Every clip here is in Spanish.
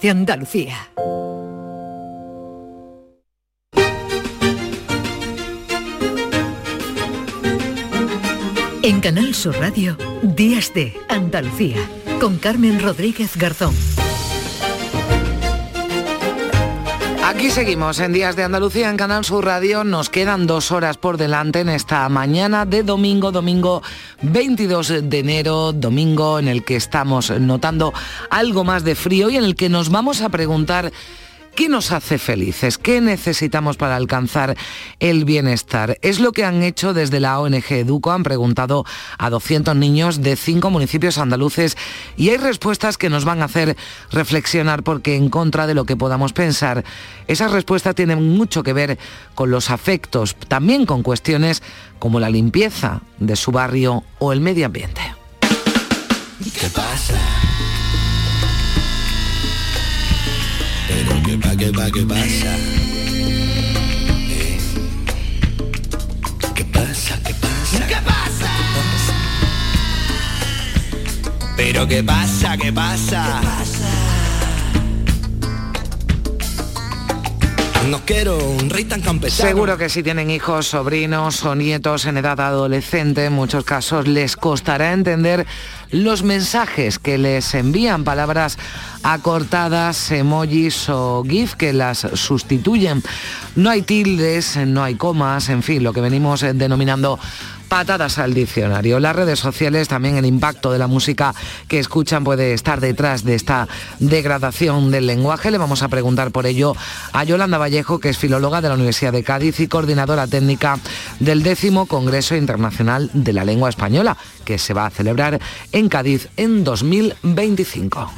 De Andalucía. En Canal Sur Radio, Días de Andalucía, con Carmen Rodríguez Garzón. Aquí seguimos en Días de Andalucía en Canal Sur Radio. Nos quedan dos horas por delante en esta mañana de domingo, domingo 22 de enero, domingo en el que estamos notando algo más de frío y en el que nos vamos a preguntar ¿Qué nos hace felices? ¿Qué necesitamos para alcanzar el bienestar? Es lo que han hecho desde la ONG Educo. Han preguntado a 200 niños de cinco municipios andaluces y hay respuestas que nos van a hacer reflexionar porque en contra de lo que podamos pensar, esas respuestas tienen mucho que ver con los afectos, también con cuestiones como la limpieza de su barrio o el medio ambiente. Pero qué pa, qué pa, qué pasa. Eh. ¿Qué pasa? ¿Qué pasa? ¿Qué pasa? Pero qué pasa, qué pasa. No quiero un rey tan campesano. Seguro que si tienen hijos, sobrinos o nietos en edad adolescente, en muchos casos les costará entender los mensajes que les envían, palabras acortadas, emojis o GIF que las sustituyen. No hay tildes, no hay comas, en fin, lo que venimos denominando patadas al diccionario. Las redes sociales, también el impacto de la música que escuchan puede estar detrás de esta degradación del lenguaje. Le vamos a preguntar por ello a Yolanda Vallejo, que es filóloga de la Universidad de Cádiz y coordinadora técnica del décimo Congreso Internacional de la Lengua Española, que se va a celebrar en Cádiz en 2025.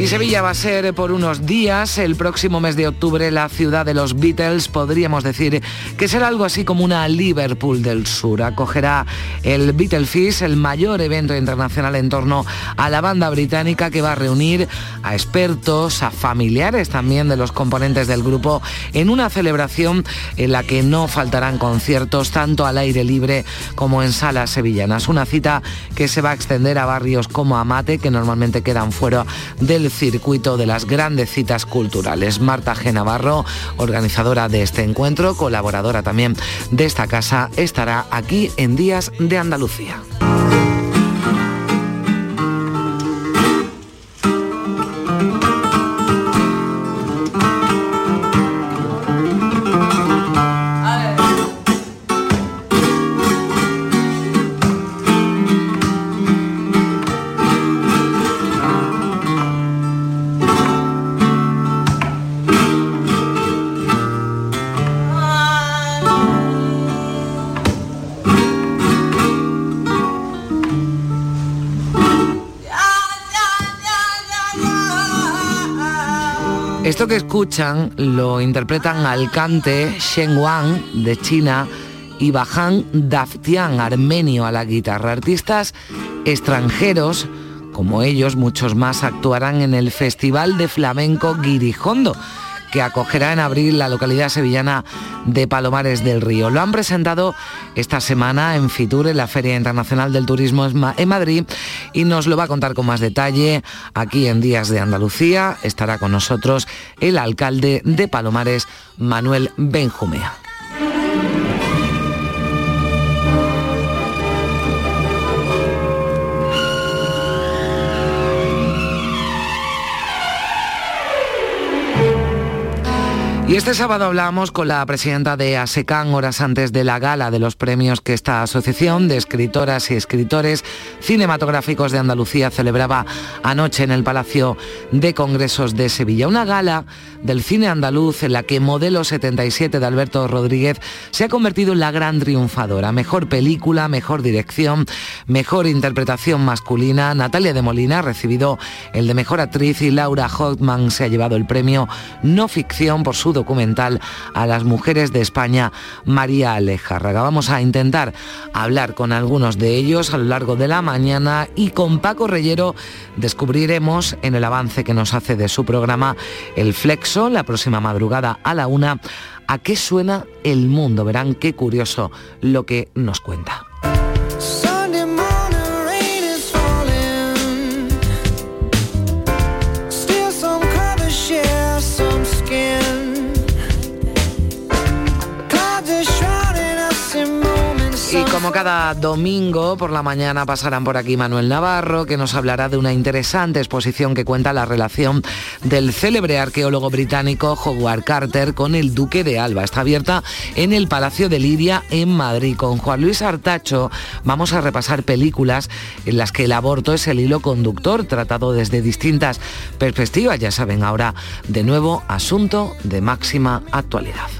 Y Sevilla va a ser por unos días, el próximo mes de octubre, la ciudad de los Beatles. Podríamos decir que será algo así como una Liverpool del Sur. Acogerá el Beatle el mayor evento internacional en torno a la banda británica que va a reunir a expertos, a familiares también de los componentes del grupo en una celebración en la que no faltarán conciertos tanto al aire libre como en salas sevillanas. Una cita que se va a extender a barrios como Amate, que normalmente quedan fuera del circuito de las grandes citas culturales. Marta G. Navarro, organizadora de este encuentro, colaboradora también de esta casa, estará aquí en Días de Andalucía. Esto que escuchan lo interpretan Alcante Shen Wang de China y Bahan Daftian armenio a la guitarra. Artistas extranjeros como ellos, muchos más actuarán en el Festival de Flamenco Guirijondo que acogerá en abril la localidad sevillana de Palomares del Río. Lo han presentado esta semana en Fitur, en la Feria Internacional del Turismo en Madrid, y nos lo va a contar con más detalle aquí en Días de Andalucía. Estará con nosotros el alcalde de Palomares, Manuel Benjumea. Y este sábado hablamos con la presidenta de ASECAN horas antes de la gala de los premios que esta asociación de escritoras y escritores cinematográficos de Andalucía celebraba anoche en el Palacio de Congresos de Sevilla. Una gala del cine andaluz en la que Modelo 77 de Alberto Rodríguez se ha convertido en la gran triunfadora. Mejor película, mejor dirección, mejor interpretación masculina. Natalia de Molina ha recibido el de mejor actriz y Laura Hoffman se ha llevado el premio no ficción por su documental a las mujeres de España, María Alejárraga. Vamos a intentar hablar con algunos de ellos a lo largo de la mañana y con Paco Reyero descubriremos en el avance que nos hace de su programa El Flexo, la próxima madrugada a la una, a qué suena el mundo. Verán qué curioso lo que nos cuenta. Como cada domingo por la mañana pasarán por aquí Manuel Navarro, que nos hablará de una interesante exposición que cuenta la relación del célebre arqueólogo británico Howard Carter con el Duque de Alba. Está abierta en el Palacio de Liria en Madrid. Con Juan Luis Artacho vamos a repasar películas en las que el aborto es el hilo conductor, tratado desde distintas perspectivas. Ya saben, ahora de nuevo asunto de máxima actualidad.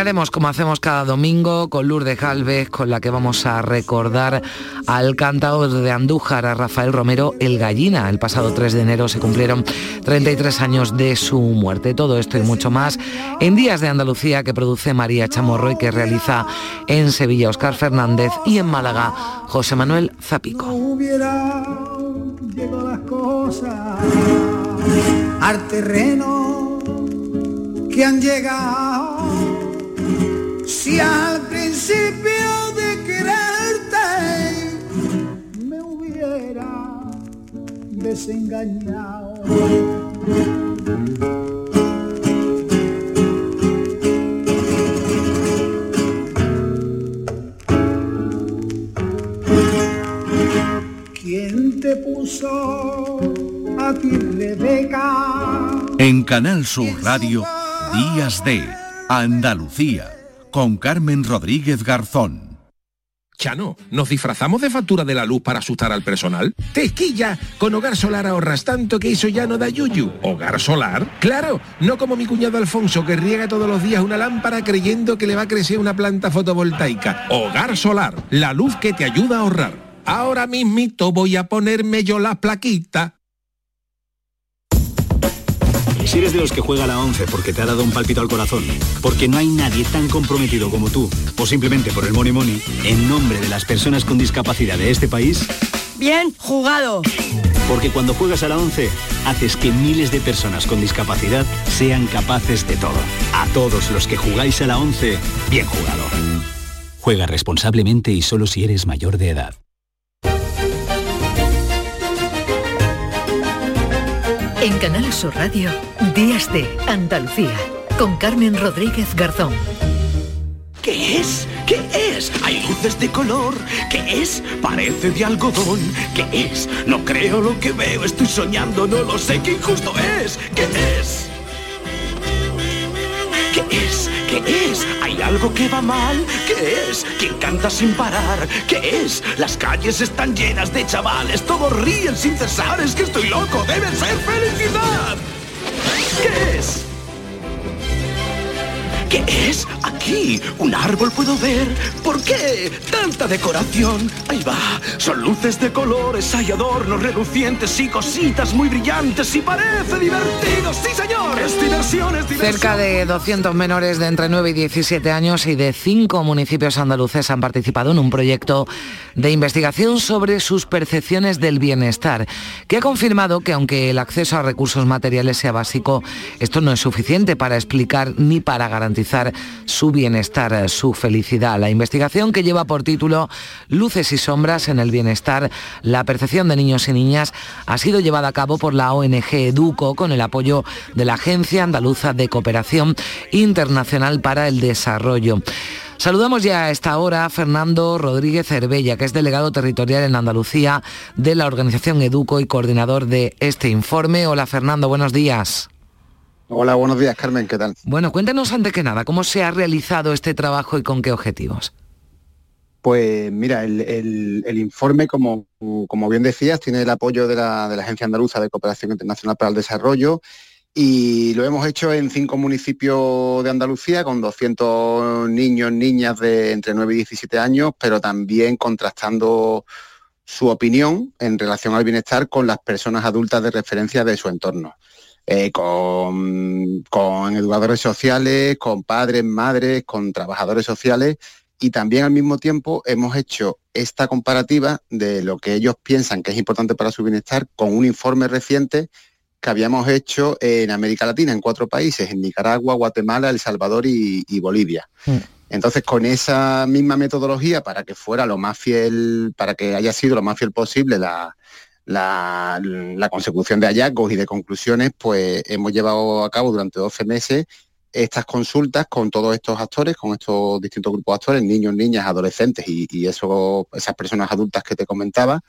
Terminaremos como hacemos cada domingo con Lourdes Galvez, con la que vamos a recordar al cantador de Andújar, a Rafael Romero, El Gallina. El pasado 3 de enero se cumplieron 33 años de su muerte. Todo esto y mucho más en Días de Andalucía que produce María Chamorro y que realiza en Sevilla Oscar Fernández y en Málaga José Manuel Zapico. al terreno que han llegado si al principio de quererte me hubiera desengañado. ¿Quién te puso a ti, Rebeca? En Canal Sur Radio, Días de Andalucía con Carmen Rodríguez Garzón. Chano, ¿nos disfrazamos de factura de la luz para asustar al personal? ¡Tequilla! Con Hogar Solar ahorras tanto que eso ya no da yuyu. ¿Hogar Solar? ¡Claro! No como mi cuñado Alfonso que riega todos los días una lámpara creyendo que le va a crecer una planta fotovoltaica. Hogar Solar, la luz que te ayuda a ahorrar. Ahora mismito voy a ponerme yo la plaquita. Si eres de los que juega la 11 porque te ha dado un palpito al corazón, porque no hay nadie tan comprometido como tú, o simplemente por el money money, en nombre de las personas con discapacidad de este país, Bien jugado. Porque cuando juegas a la 11, haces que miles de personas con discapacidad sean capaces de todo. A todos los que jugáis a la 11, bien jugado. Juega responsablemente y solo si eres mayor de edad. En Canal Sur Radio, Días de Andalucía, con Carmen Rodríguez Garzón. ¿Qué es? ¿Qué es? Hay luces de color. ¿Qué es? Parece de algodón. ¿Qué es? No creo lo que veo. Estoy soñando. No lo sé. ¿Qué injusto es? ¿Qué es? ¿Qué es? ¿Qué es? ¿Hay algo que va mal? ¿Qué es? ¿Quién canta sin parar? ¿Qué es? Las calles están llenas de chavales, todos ríen sin cesar, es que estoy loco, debe ser felicidad. ¿Qué es? ¿Qué es? Aquí, un árbol puedo ver. ¿Por qué? Tanta decoración. Ahí va. Son luces de colores, hay adornos relucientes y cositas muy brillantes y parece divertido. Sí, señor. Es diversión, diversión. Cerca de 200 menores de entre 9 y 17 años y de cinco municipios andaluces han participado en un proyecto de investigación sobre sus percepciones del bienestar, que ha confirmado que aunque el acceso a recursos materiales sea básico, esto no es suficiente para explicar ni para garantizar su bienestar, su felicidad. La investigación que lleva por título Luces y sombras en el bienestar, la percepción de niños y niñas ha sido llevada a cabo por la ONG Educo con el apoyo de la Agencia Andaluza de Cooperación Internacional para el Desarrollo. Saludamos ya a esta hora a Fernando Rodríguez Cervella, que es delegado territorial en Andalucía de la organización Educo y coordinador de este informe. Hola Fernando, buenos días. Hola, buenos días Carmen, ¿qué tal? Bueno, cuéntenos antes que nada, ¿cómo se ha realizado este trabajo y con qué objetivos? Pues mira, el, informe, como, como, bien decías, tiene el apoyo de la, de la Agencia Andaluza de Cooperación Internacional para el Desarrollo y lo hemos hecho en cinco municipios de Andalucía con 200 niños, niñas de entre 9 y 17 años, pero también contrastando su opinión en relación al bienestar con las personas adultas de referencia de su entorno. Eh, con, con educadores sociales, con padres, madres, con trabajadores sociales y también al mismo tiempo hemos hecho esta comparativa de lo que ellos piensan que es importante para su bienestar con un informe reciente que habíamos hecho en América Latina, en cuatro países, en Nicaragua, Guatemala, El Salvador y, Bolivia. Mm. Entonces, con esa misma metodología, para que fuera lo más fiel, para que haya sido lo más fiel posible la, la, consecución de hallazgos y de conclusiones, pues hemos llevado a cabo durante 12 meses estas consultas con todos estos actores, con estos distintos grupos de actores, niños, niñas, adolescentes y, eso, esas personas adultas que te comentaba,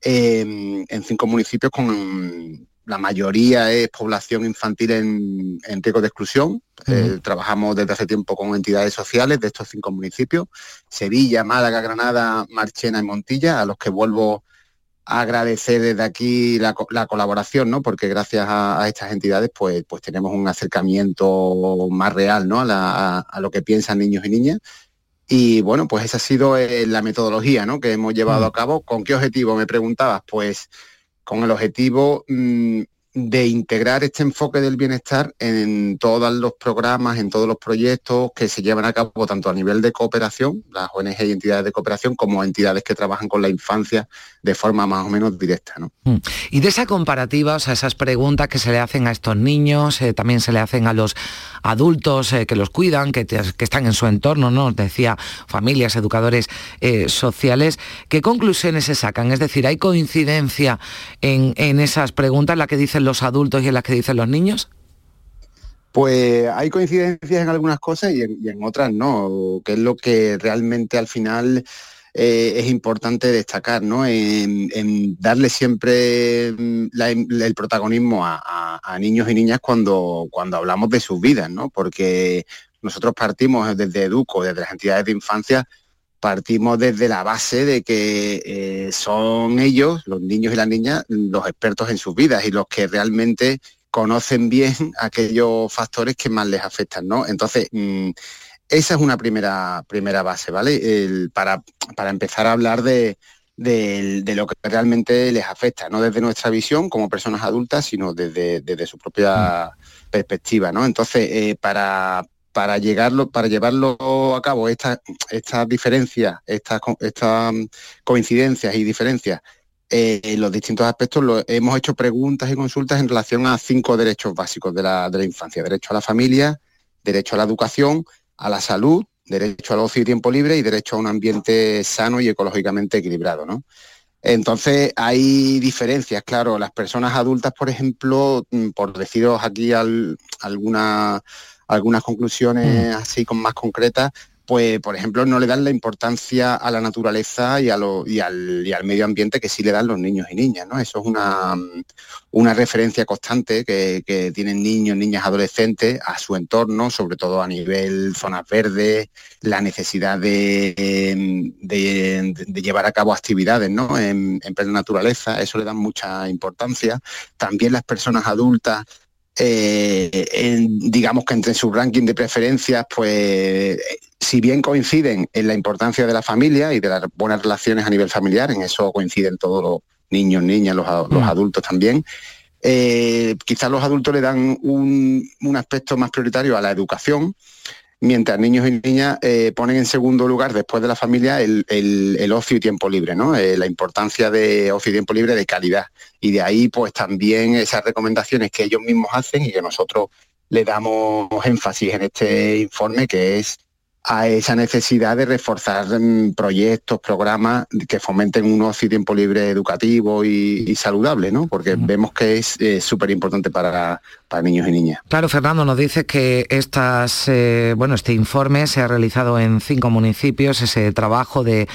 eh, en cinco municipios con la mayoría es población infantil en, riesgo de exclusión. Eh, trabajamos desde hace tiempo con entidades sociales de estos cinco municipios, Sevilla, Málaga, Granada, Marchena y Montilla, a los que vuelvo agradecer desde aquí la, colaboración, ¿no? porque gracias a, estas entidades pues, pues tenemos un acercamiento más real ¿no? a, lo que piensan niños y niñas. Y bueno, pues esa ha sido eh, la metodología ¿no? que hemos llevado a cabo. ¿Con qué objetivo me preguntabas? Pues con el objetivo mm, de integrar este enfoque del bienestar en todos los programas, en todos los proyectos que se llevan a cabo tanto a nivel de cooperación, las ONG y entidades de cooperación, como entidades que trabajan con la infancia de forma más o menos directa. Mm. Y de esa comparativa, o sea, esas preguntas que se le hacen a estos niños, eh, también se le hacen a los adultos eh, que los cuidan, que, están en su entorno, ¿no? decía, familias, educadores eh, sociales, ¿qué conclusiones se sacan? Es decir, ¿hay coincidencia en, en esas preguntas, la que los adultos y en las que dicen los niños? Pues hay coincidencias en algunas cosas y en, otras no, que es lo que realmente al final eh, es importante destacar, ¿no? En, darle siempre mm, el protagonismo a, niños y niñas cuando, cuando hablamos de sus vidas, ¿no? Porque nosotros partimos desde Educo, desde las entidades de infancia, partimos desde la base de que eh, son ellos, los niños y las niñas, los expertos en sus vidas y los que realmente conocen bien aquellos factores que más les afectan, ¿no? Entonces, mm, esa es una primera, primera base, ¿vale? para, para, empezar a hablar de, lo que realmente les afecta, no desde nuestra visión como personas adultas, sino desde, desde su propia mm. perspectiva, ¿no? Entonces, eh, para, para llegarlo, para llevarlo a cabo estas estas diferencias, estas mm, coincidencias y diferencias eh, en los distintos aspectos, hemos hecho preguntas y consultas en relación a cinco derechos básicos de la, de la infancia. Derecho a la familia, derecho a la educación, a la salud, derecho al ocio y tiempo libre y derecho a un ambiente sano y ecológicamente equilibrado. ¿no? Entonces hay diferencias, claro. Las personas adultas, por ejemplo, mm, por deciros aquí alguna algunas conclusiones mm. así con más concretas, pues por ejemplo no le dan la importancia a la naturaleza y, a lo, y, al, y al, medio ambiente que sí le dan los niños y niñas, ¿no? Eso es una, una referencia constante que, tienen niños, niñas, adolescentes a su entorno, sobre todo a nivel zonas verdes, la necesidad de, de, llevar a cabo actividades ¿no? en, en plena naturaleza, eso le dan mucha importancia. También las personas adultas eh, digamos que entre su ranking de preferencias, pues si bien coinciden en la importancia de la familia y de las buenas relaciones a nivel familiar, en eso coinciden todos los niños, niñas, los, mm. adultos también, eh, quizás los adultos le dan un, un aspecto más prioritario a la educación, mientras niños y niñas eh, ponen en segundo lugar, después de la familia, el, ocio y tiempo libre, ¿no? Eh, la importancia de ocio y tiempo libre de calidad. Y de ahí, pues también esas recomendaciones que ellos mismos hacen y que nosotros le damos énfasis en este informe, que es a esa necesidad de reforzar mm, proyectos, programas que fomenten un ocio y tiempo libre educativo y, saludable, ¿no? Porque vemos que es súper importante para, niños y niñas. Claro, Fernando, nos dice que estas, eh, bueno, este informe se ha realizado en cinco municipios, ese trabajo de,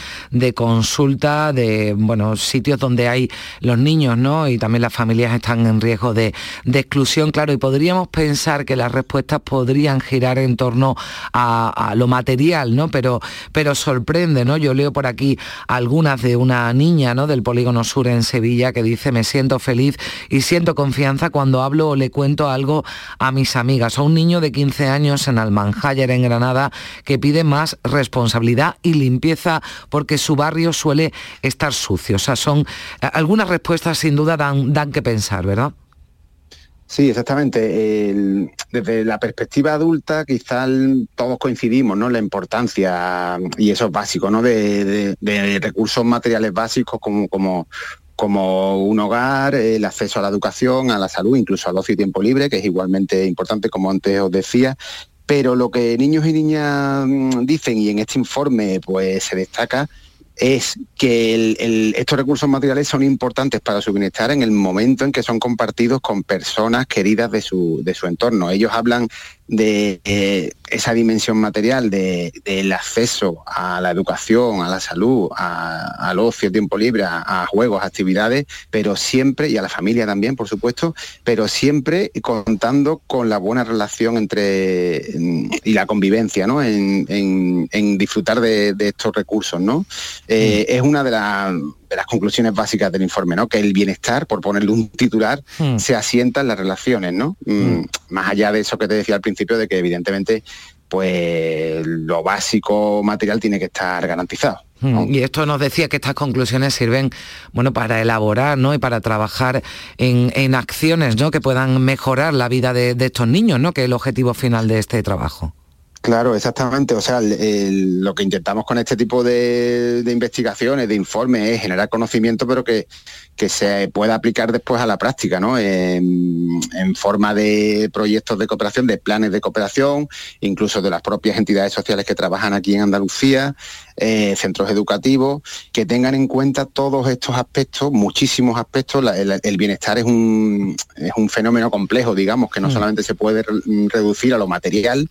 consulta de bueno, sitios donde hay los niños ¿no? y también las familias están en riesgo de, exclusión, claro, y podríamos pensar que las respuestas podrían girar en torno a, a lo material, ¿no? Pero, pero sorprende, ¿no? Yo leo por aquí algunas de una niña, ¿no? Del Polígono Sur en Sevilla que dice, me siento feliz y siento confianza cuando hablo o le cuento algo a mis amigas. O un niño de 15 años en Almanhayer, en Granada, que pide más responsabilidad y limpieza porque su barrio suele estar sucio. O sea, son eh, algunas respuestas sin duda dan, dan que pensar, ¿verdad? Sí, exactamente. desde la perspectiva adulta, quizás todos coincidimos, ¿no? La importancia, y eso es básico, ¿no? De, recursos materiales básicos como, como, como un hogar, el acceso a la educación, a la salud, incluso al ocio y tiempo libre, que es igualmente importante, como antes os decía. Pero lo que niños y niñas mm, dicen, y en este informe pues se destaca, es que estos recursos materiales son importantes para su bienestar en el momento en que son compartidos con personas queridas de su, de su entorno. Ellos hablan de eh, esa dimensión material del acceso a la educación, a la salud, al ocio, tiempo libre, a, juegos, actividades, pero siempre, y a la familia también, por supuesto, pero siempre contando con la buena relación entre y la convivencia, ¿no? En, disfrutar de, estos recursos, ¿no? Eh, mm. Es una de las de las conclusiones básicas del informe, ¿no? Que el bienestar, por ponerle un titular, hmm. se asienta en las relaciones, ¿no? Mm, hmm. Más allá de eso que te decía al principio, de que evidentemente pues lo básico material tiene que estar garantizado. Hmm. Y esto nos decía que estas conclusiones sirven bueno, para elaborar ¿no? y para trabajar en, acciones ¿no? que puedan mejorar la vida de, de estos niños, ¿no? que es el objetivo final de este trabajo. Claro, exactamente. O sea, lo que intentamos con este tipo de, investigaciones, de informes, es generar conocimiento, pero que, se pueda aplicar después a la práctica, ¿no? En, forma de proyectos de cooperación, de planes de cooperación, incluso de las propias entidades sociales que trabajan aquí en Andalucía, eh, centros educativos, que tengan en cuenta todos estos aspectos, muchísimos aspectos. el, bienestar es un, es un fenómeno complejo, digamos, que no mm. solamente se puede reducir a lo material,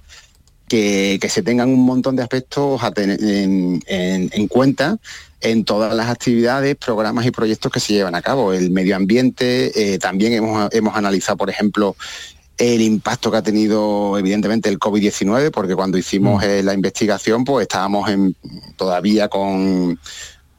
que, se tengan un montón de aspectos a tener en, cuenta en todas las actividades, programas y proyectos que se llevan a cabo. El medio ambiente, eh, también hemos, hemos analizado, por ejemplo, el impacto que ha tenido evidentemente el COVID-19, porque cuando hicimos mm. eh, la investigación, pues estábamos en, todavía con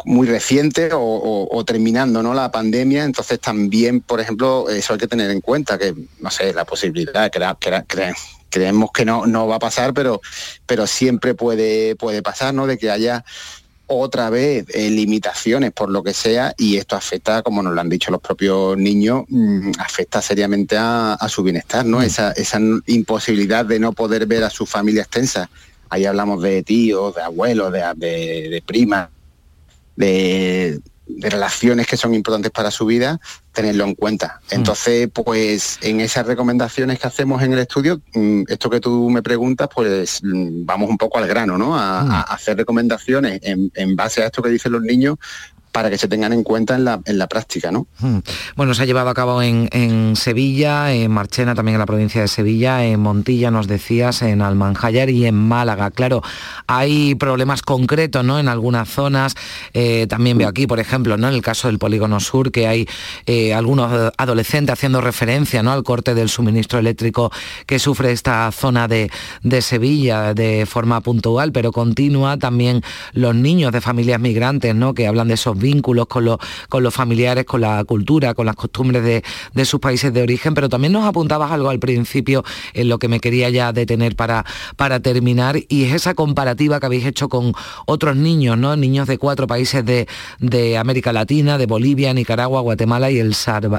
muy reciente o, terminando ¿no? la pandemia, entonces también, por ejemplo, eso hay que tener en cuenta, que, no sé, la posibilidad, que, que, creemos que no, no va a pasar, pero, pero siempre puede, puede pasar, ¿no? De que haya otra vez eh, limitaciones por lo que sea y esto afecta, como nos lo han dicho los propios niños, mm, afecta seriamente a, su bienestar, ¿no? Mm. Esa, esa imposibilidad de no poder ver a su familia extensa. Ahí hablamos de tíos, de abuelos, de, de, de primas, de, de relaciones que son importantes para su vida, tenerlo en cuenta. Mm. Entonces, pues en esas recomendaciones que hacemos en el estudio, mm, esto que tú me preguntas, pues mm, vamos un poco al grano, ¿no? A, hacer recomendaciones en, en, base a esto que dicen los niños para que se tengan en cuenta en la, en la práctica. ¿no? Hmm. Bueno, se ha llevado a cabo en, Sevilla, en Marchena, también en la provincia de Sevilla, en Montilla, nos decías, en Almanjayar y en Málaga. Claro, hay problemas concretos ¿no? en algunas zonas. Eh, también veo aquí, por ejemplo, ¿no? en el caso del Polígono Sur, que hay eh, algunos adolescentes haciendo referencia ¿no? al corte del suministro eléctrico que sufre esta zona de, de Sevilla de forma puntual, pero continua. También los niños de familias migrantes ¿no? que hablan de esos vínculos con los, con los familiares, con la cultura, con las costumbres de, sus países de origen, pero también nos apuntabas algo al principio en lo que me quería ya detener para, para terminar, y es esa comparativa que habéis hecho con otros niños, ¿no? Niños de cuatro países de, América Latina, de Bolivia, Nicaragua, Guatemala y el,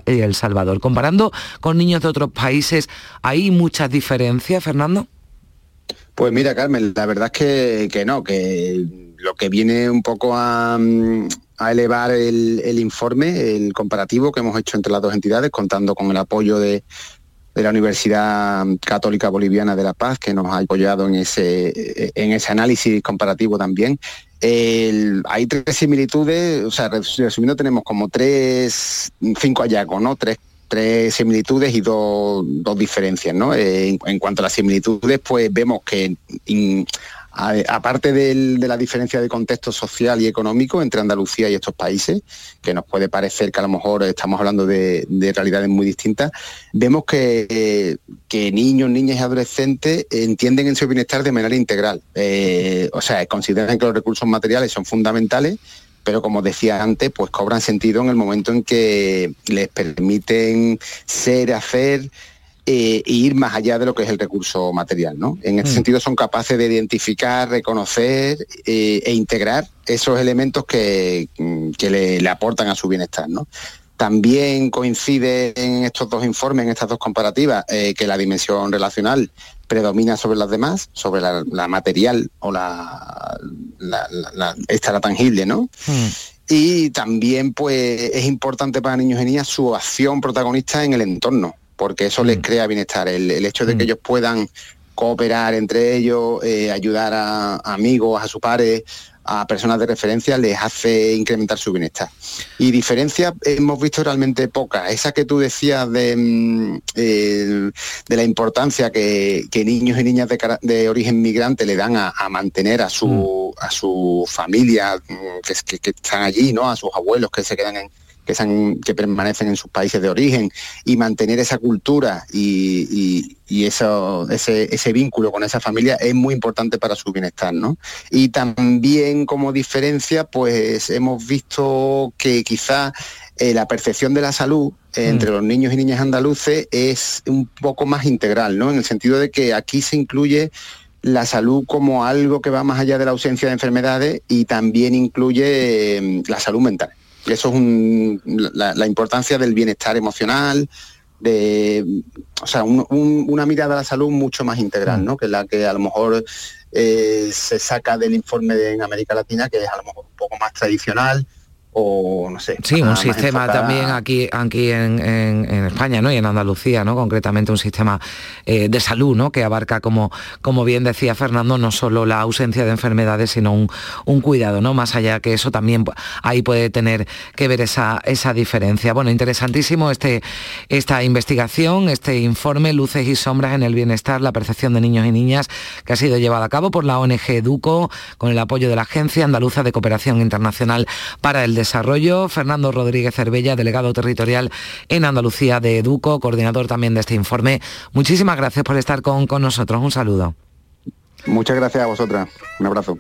y el Salvador. Comparando con niños de otros países, ¿hay muchas diferencias, Fernando? Pues mira, Carmen, la verdad es que, que no, que lo que viene un poco a, a elevar el, informe, el comparativo que hemos hecho entre las dos entidades, contando con el apoyo de, la Universidad Católica Boliviana de La Paz, que nos ha apoyado en ese, en ese análisis comparativo también. hay tres similitudes, o sea, resumiendo, tenemos como tres, cinco hallazgos, ¿no? Tres, tres similitudes y dos, diferencias, ¿no? en, cuanto a las similitudes, pues vemos que aparte de la diferencia de contexto social y económico entre Andalucía y estos países, que nos puede parecer que a lo mejor estamos hablando de, realidades muy distintas, vemos que, niños, niñas y adolescentes entienden en su bienestar de manera integral. Eh, o sea, consideran que los recursos materiales son fundamentales, pero como decía antes, pues cobran sentido en el momento en que les permiten ser, hacer, eh, e ir más allá de lo que es el recurso material. ¿no? En este mm. sentido son capaces de identificar, reconocer eh, e integrar esos elementos que, mm, le, aportan a su bienestar. ¿no? También coincide en estos dos informes, en estas dos comparativas, eh, que la dimensión relacional predomina sobre las demás, sobre la, material o la, esta la tangible, ¿no? Mm. Y también pues es importante para niños y niñas su acción protagonista en el entorno porque eso les mm. crea bienestar. El, hecho de que mm. ellos puedan cooperar entre ellos, eh, ayudar a, amigos, a sus pares, a personas de referencia, les hace incrementar su bienestar. Y diferencias hemos visto realmente pocas. Esa que tú decías de, mm, eh, de la importancia que, niños y niñas de, origen migrante le dan a, mantener a su, a su familia que, que, están allí, ¿no? a sus abuelos que se quedan en, que, permanecen en sus países de origen y mantener esa cultura y, eso, ese, vínculo con esa familia es muy importante para su bienestar. ¿no? Y también como diferencia, pues hemos visto que quizá eh, la percepción de la salud entre mm. los niños y niñas andaluces es un poco más integral, ¿no? En el sentido de que aquí se incluye la salud como algo que va más allá de la ausencia de enfermedades y también incluye em, la salud mental. Eso es la, importancia del bienestar emocional, de, o sea, una mirada a la salud mucho más integral, mm. ¿no? Que la que a lo mejor eh, se saca del informe de, en América Latina, que es a lo mejor un poco más tradicional, o no sé. Sí, un sistema también aquí, aquí en, España ¿no? y en Andalucía, ¿no? concretamente un sistema eh, de salud ¿no? que abarca, como, como bien decía Fernando, no solo la ausencia de enfermedades, sino un, cuidado, ¿no? más allá que eso también ahí puede tener que ver esa, esa diferencia. Bueno, interesantísimo este, esta investigación, este informe, Luces y Sombras en el Bienestar, la percepción de niños y niñas, que ha sido llevado a cabo por la ONG Educo, con el apoyo de la Agencia Andaluza de Cooperación Internacional para el Desarrollo, Fernando Rodríguez Cervella, delegado territorial en Andalucía de Educo, coordinador también de este informe. Muchísimas gracias por estar con, con nosotros. Un saludo. Muchas gracias a vosotras. Un abrazo.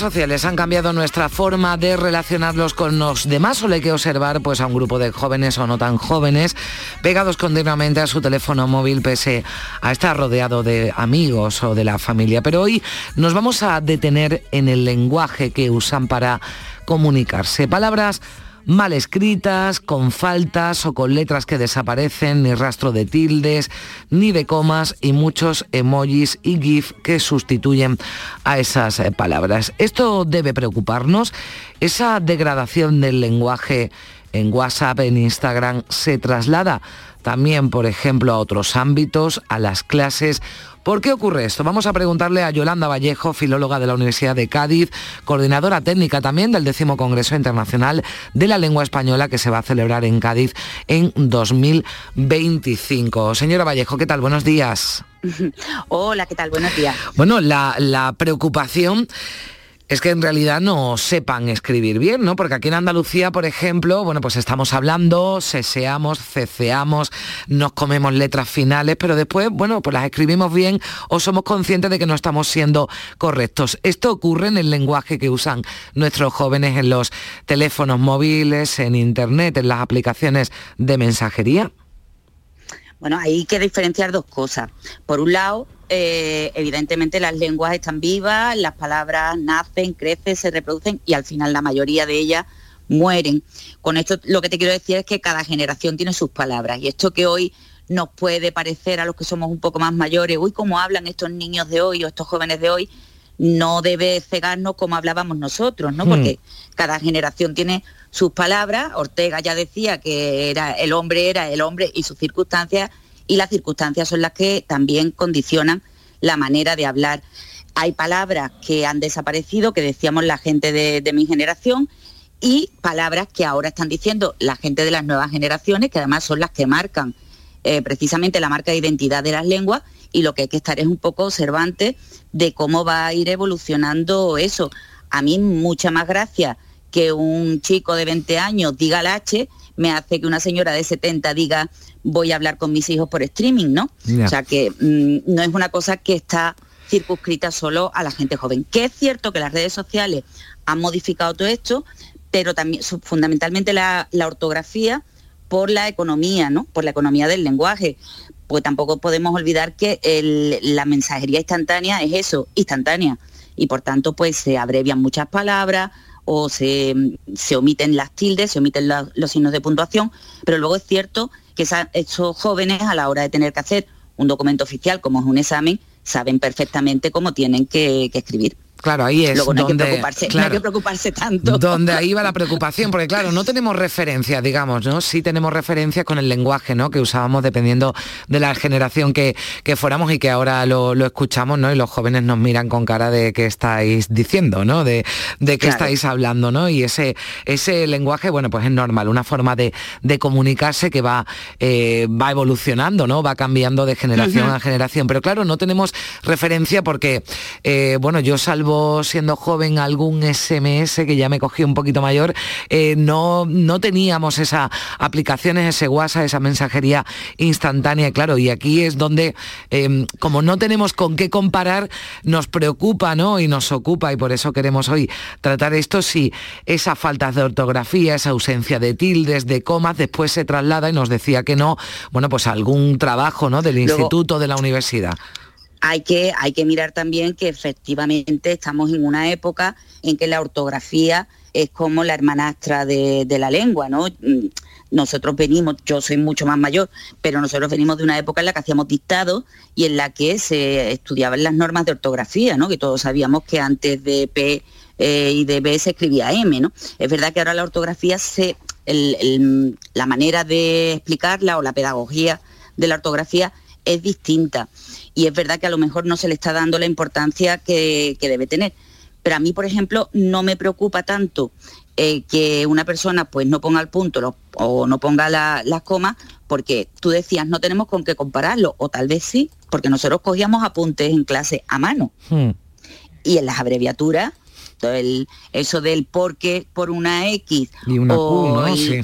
Sociales han cambiado nuestra forma de relacionarlos con los demás. Solo hay que observar pues, a un grupo de jóvenes o no tan jóvenes pegados continuamente a su teléfono móvil pese a estar rodeado de amigos o de la familia. Pero hoy nos vamos a detener en el lenguaje que usan para comunicarse. Palabras mal escritas, con faltas o con letras que desaparecen, ni rastro de tildes, ni de comas y muchos emojis y GIF que sustituyen a esas eh, palabras. Esto debe preocuparnos. Esa degradación del lenguaje en WhatsApp, en Instagram, se traslada también, por ejemplo, a otros ámbitos, a las clases ¿Por qué ocurre esto? Vamos a preguntarle a Yolanda Vallejo, filóloga de la Universidad de Cádiz, coordinadora técnica también del décimo Congreso Internacional de la Lengua Española que se va a celebrar en Cádiz en 2025. Señora Vallejo, ¿qué tal? Buenos días. Hola, ¿qué tal? Buenos días. Bueno, la, la preocupación es que en realidad no sepan escribir bien, ¿no? Porque aquí en Andalucía, por ejemplo, bueno, pues estamos hablando, seseamos, ceceamos, nos comemos letras finales, pero después, bueno, pues las escribimos bien o somos conscientes de que no estamos siendo correctos. Esto ocurre en el lenguaje que usan nuestros jóvenes en los teléfonos móviles, en internet, en las aplicaciones de mensajería. Bueno, hay que diferenciar dos cosas. Por un lado, eh, evidentemente las lenguas están vivas, las palabras nacen, crecen, se reproducen y al final la mayoría de ellas mueren. Con esto lo que te quiero decir es que cada generación tiene sus palabras y esto que hoy nos puede parecer a los que somos un poco más mayores, uy, cómo hablan estos niños de hoy o estos jóvenes de hoy, no debe cegarnos como hablábamos nosotros, ¿no? Hmm. Porque cada generación tiene sus palabras. Ortega ya decía que era el hombre era el hombre y sus circunstancias y las circunstancias son las que también condicionan la manera de hablar. Hay palabras que han desaparecido, que decíamos la gente de, mi generación, y palabras que ahora están diciendo la gente de las nuevas generaciones, que además son las que marcan eh, precisamente la marca de identidad de las lenguas, y lo que hay que estar es un poco observante de cómo va a ir evolucionando eso. A mí mucha más gracia que un chico de 20 años diga la H me hace que una señora de 70 diga voy a hablar con mis hijos por streaming, ¿no? O sea que mm, no es una cosa que está circunscrita solo a la gente joven. Que es cierto que las redes sociales han modificado todo esto, pero también fundamentalmente la, ortografía por la economía, ¿no? Por la economía del lenguaje. Pues tampoco podemos olvidar que la mensajería instantánea es eso, instantánea. Y por tanto, pues se abrevian muchas palabras, o se, omiten las tildes, se omiten los signos de puntuación, pero luego es cierto que esos jóvenes a la hora de tener que hacer un documento oficial como es un examen, saben perfectamente cómo tienen que escribir. Claro, ahí es Luego no donde, hay que preocuparse, no hay que preocuparse tanto. Donde ahí va la preocupación, porque claro, no tenemos referencias, digamos, ¿no? Sí tenemos referencias con el lenguaje, ¿no? Que usábamos dependiendo de la generación que, que fuéramos y que ahora lo, escuchamos, ¿no? Y los jóvenes nos miran con cara de qué estáis diciendo, ¿no? De, de qué estáis hablando, ¿no? Y ese, ese lenguaje, bueno, pues es normal, una forma de, comunicarse que va, eh, va evolucionando, ¿no? Va cambiando de generación a generación. Pero claro, no tenemos referencia porque, eh, bueno, yo salvo siendo joven algún SMS que ya me cogí un poquito mayor, eh, no, no teníamos esas aplicaciones, ese WhatsApp, esa mensajería instantánea, claro, y aquí es donde, em, como no tenemos con qué comparar, nos preocupa, ¿no? Y nos ocupa, y por eso queremos hoy tratar esto, si esa falta de ortografía, esa ausencia de tildes, de comas, después se traslada y nos decía que no, bueno, pues algún trabajo, ¿no? Del instituto, de la universidad hay que, hay que mirar también que efectivamente estamos en una época en que la ortografía es como la hermanastra de, la lengua, ¿no? Mm, nosotros venimos, yo soy mucho más mayor, pero nosotros venimos de una época en la que hacíamos dictados y en la que se estudiaban las normas de ortografía, ¿no? Que todos sabíamos que antes de P eh, y de B se escribía M, ¿no? Es verdad que ahora la ortografía se, la manera de explicarla o la pedagogía de la ortografía es distinta y es verdad que a lo mejor no se le está dando la importancia que, debe tener. Pero a mí, por ejemplo, no me preocupa tanto eh, que una persona pues no ponga el punto o no ponga las comas, porque tú decías, no tenemos con qué compararlo, o tal vez sí, porque nosotros cogíamos apuntes en clase a mano. Hmm. Y en las abreviaturas el, eso del por qué por una X. Y una Q, Sí.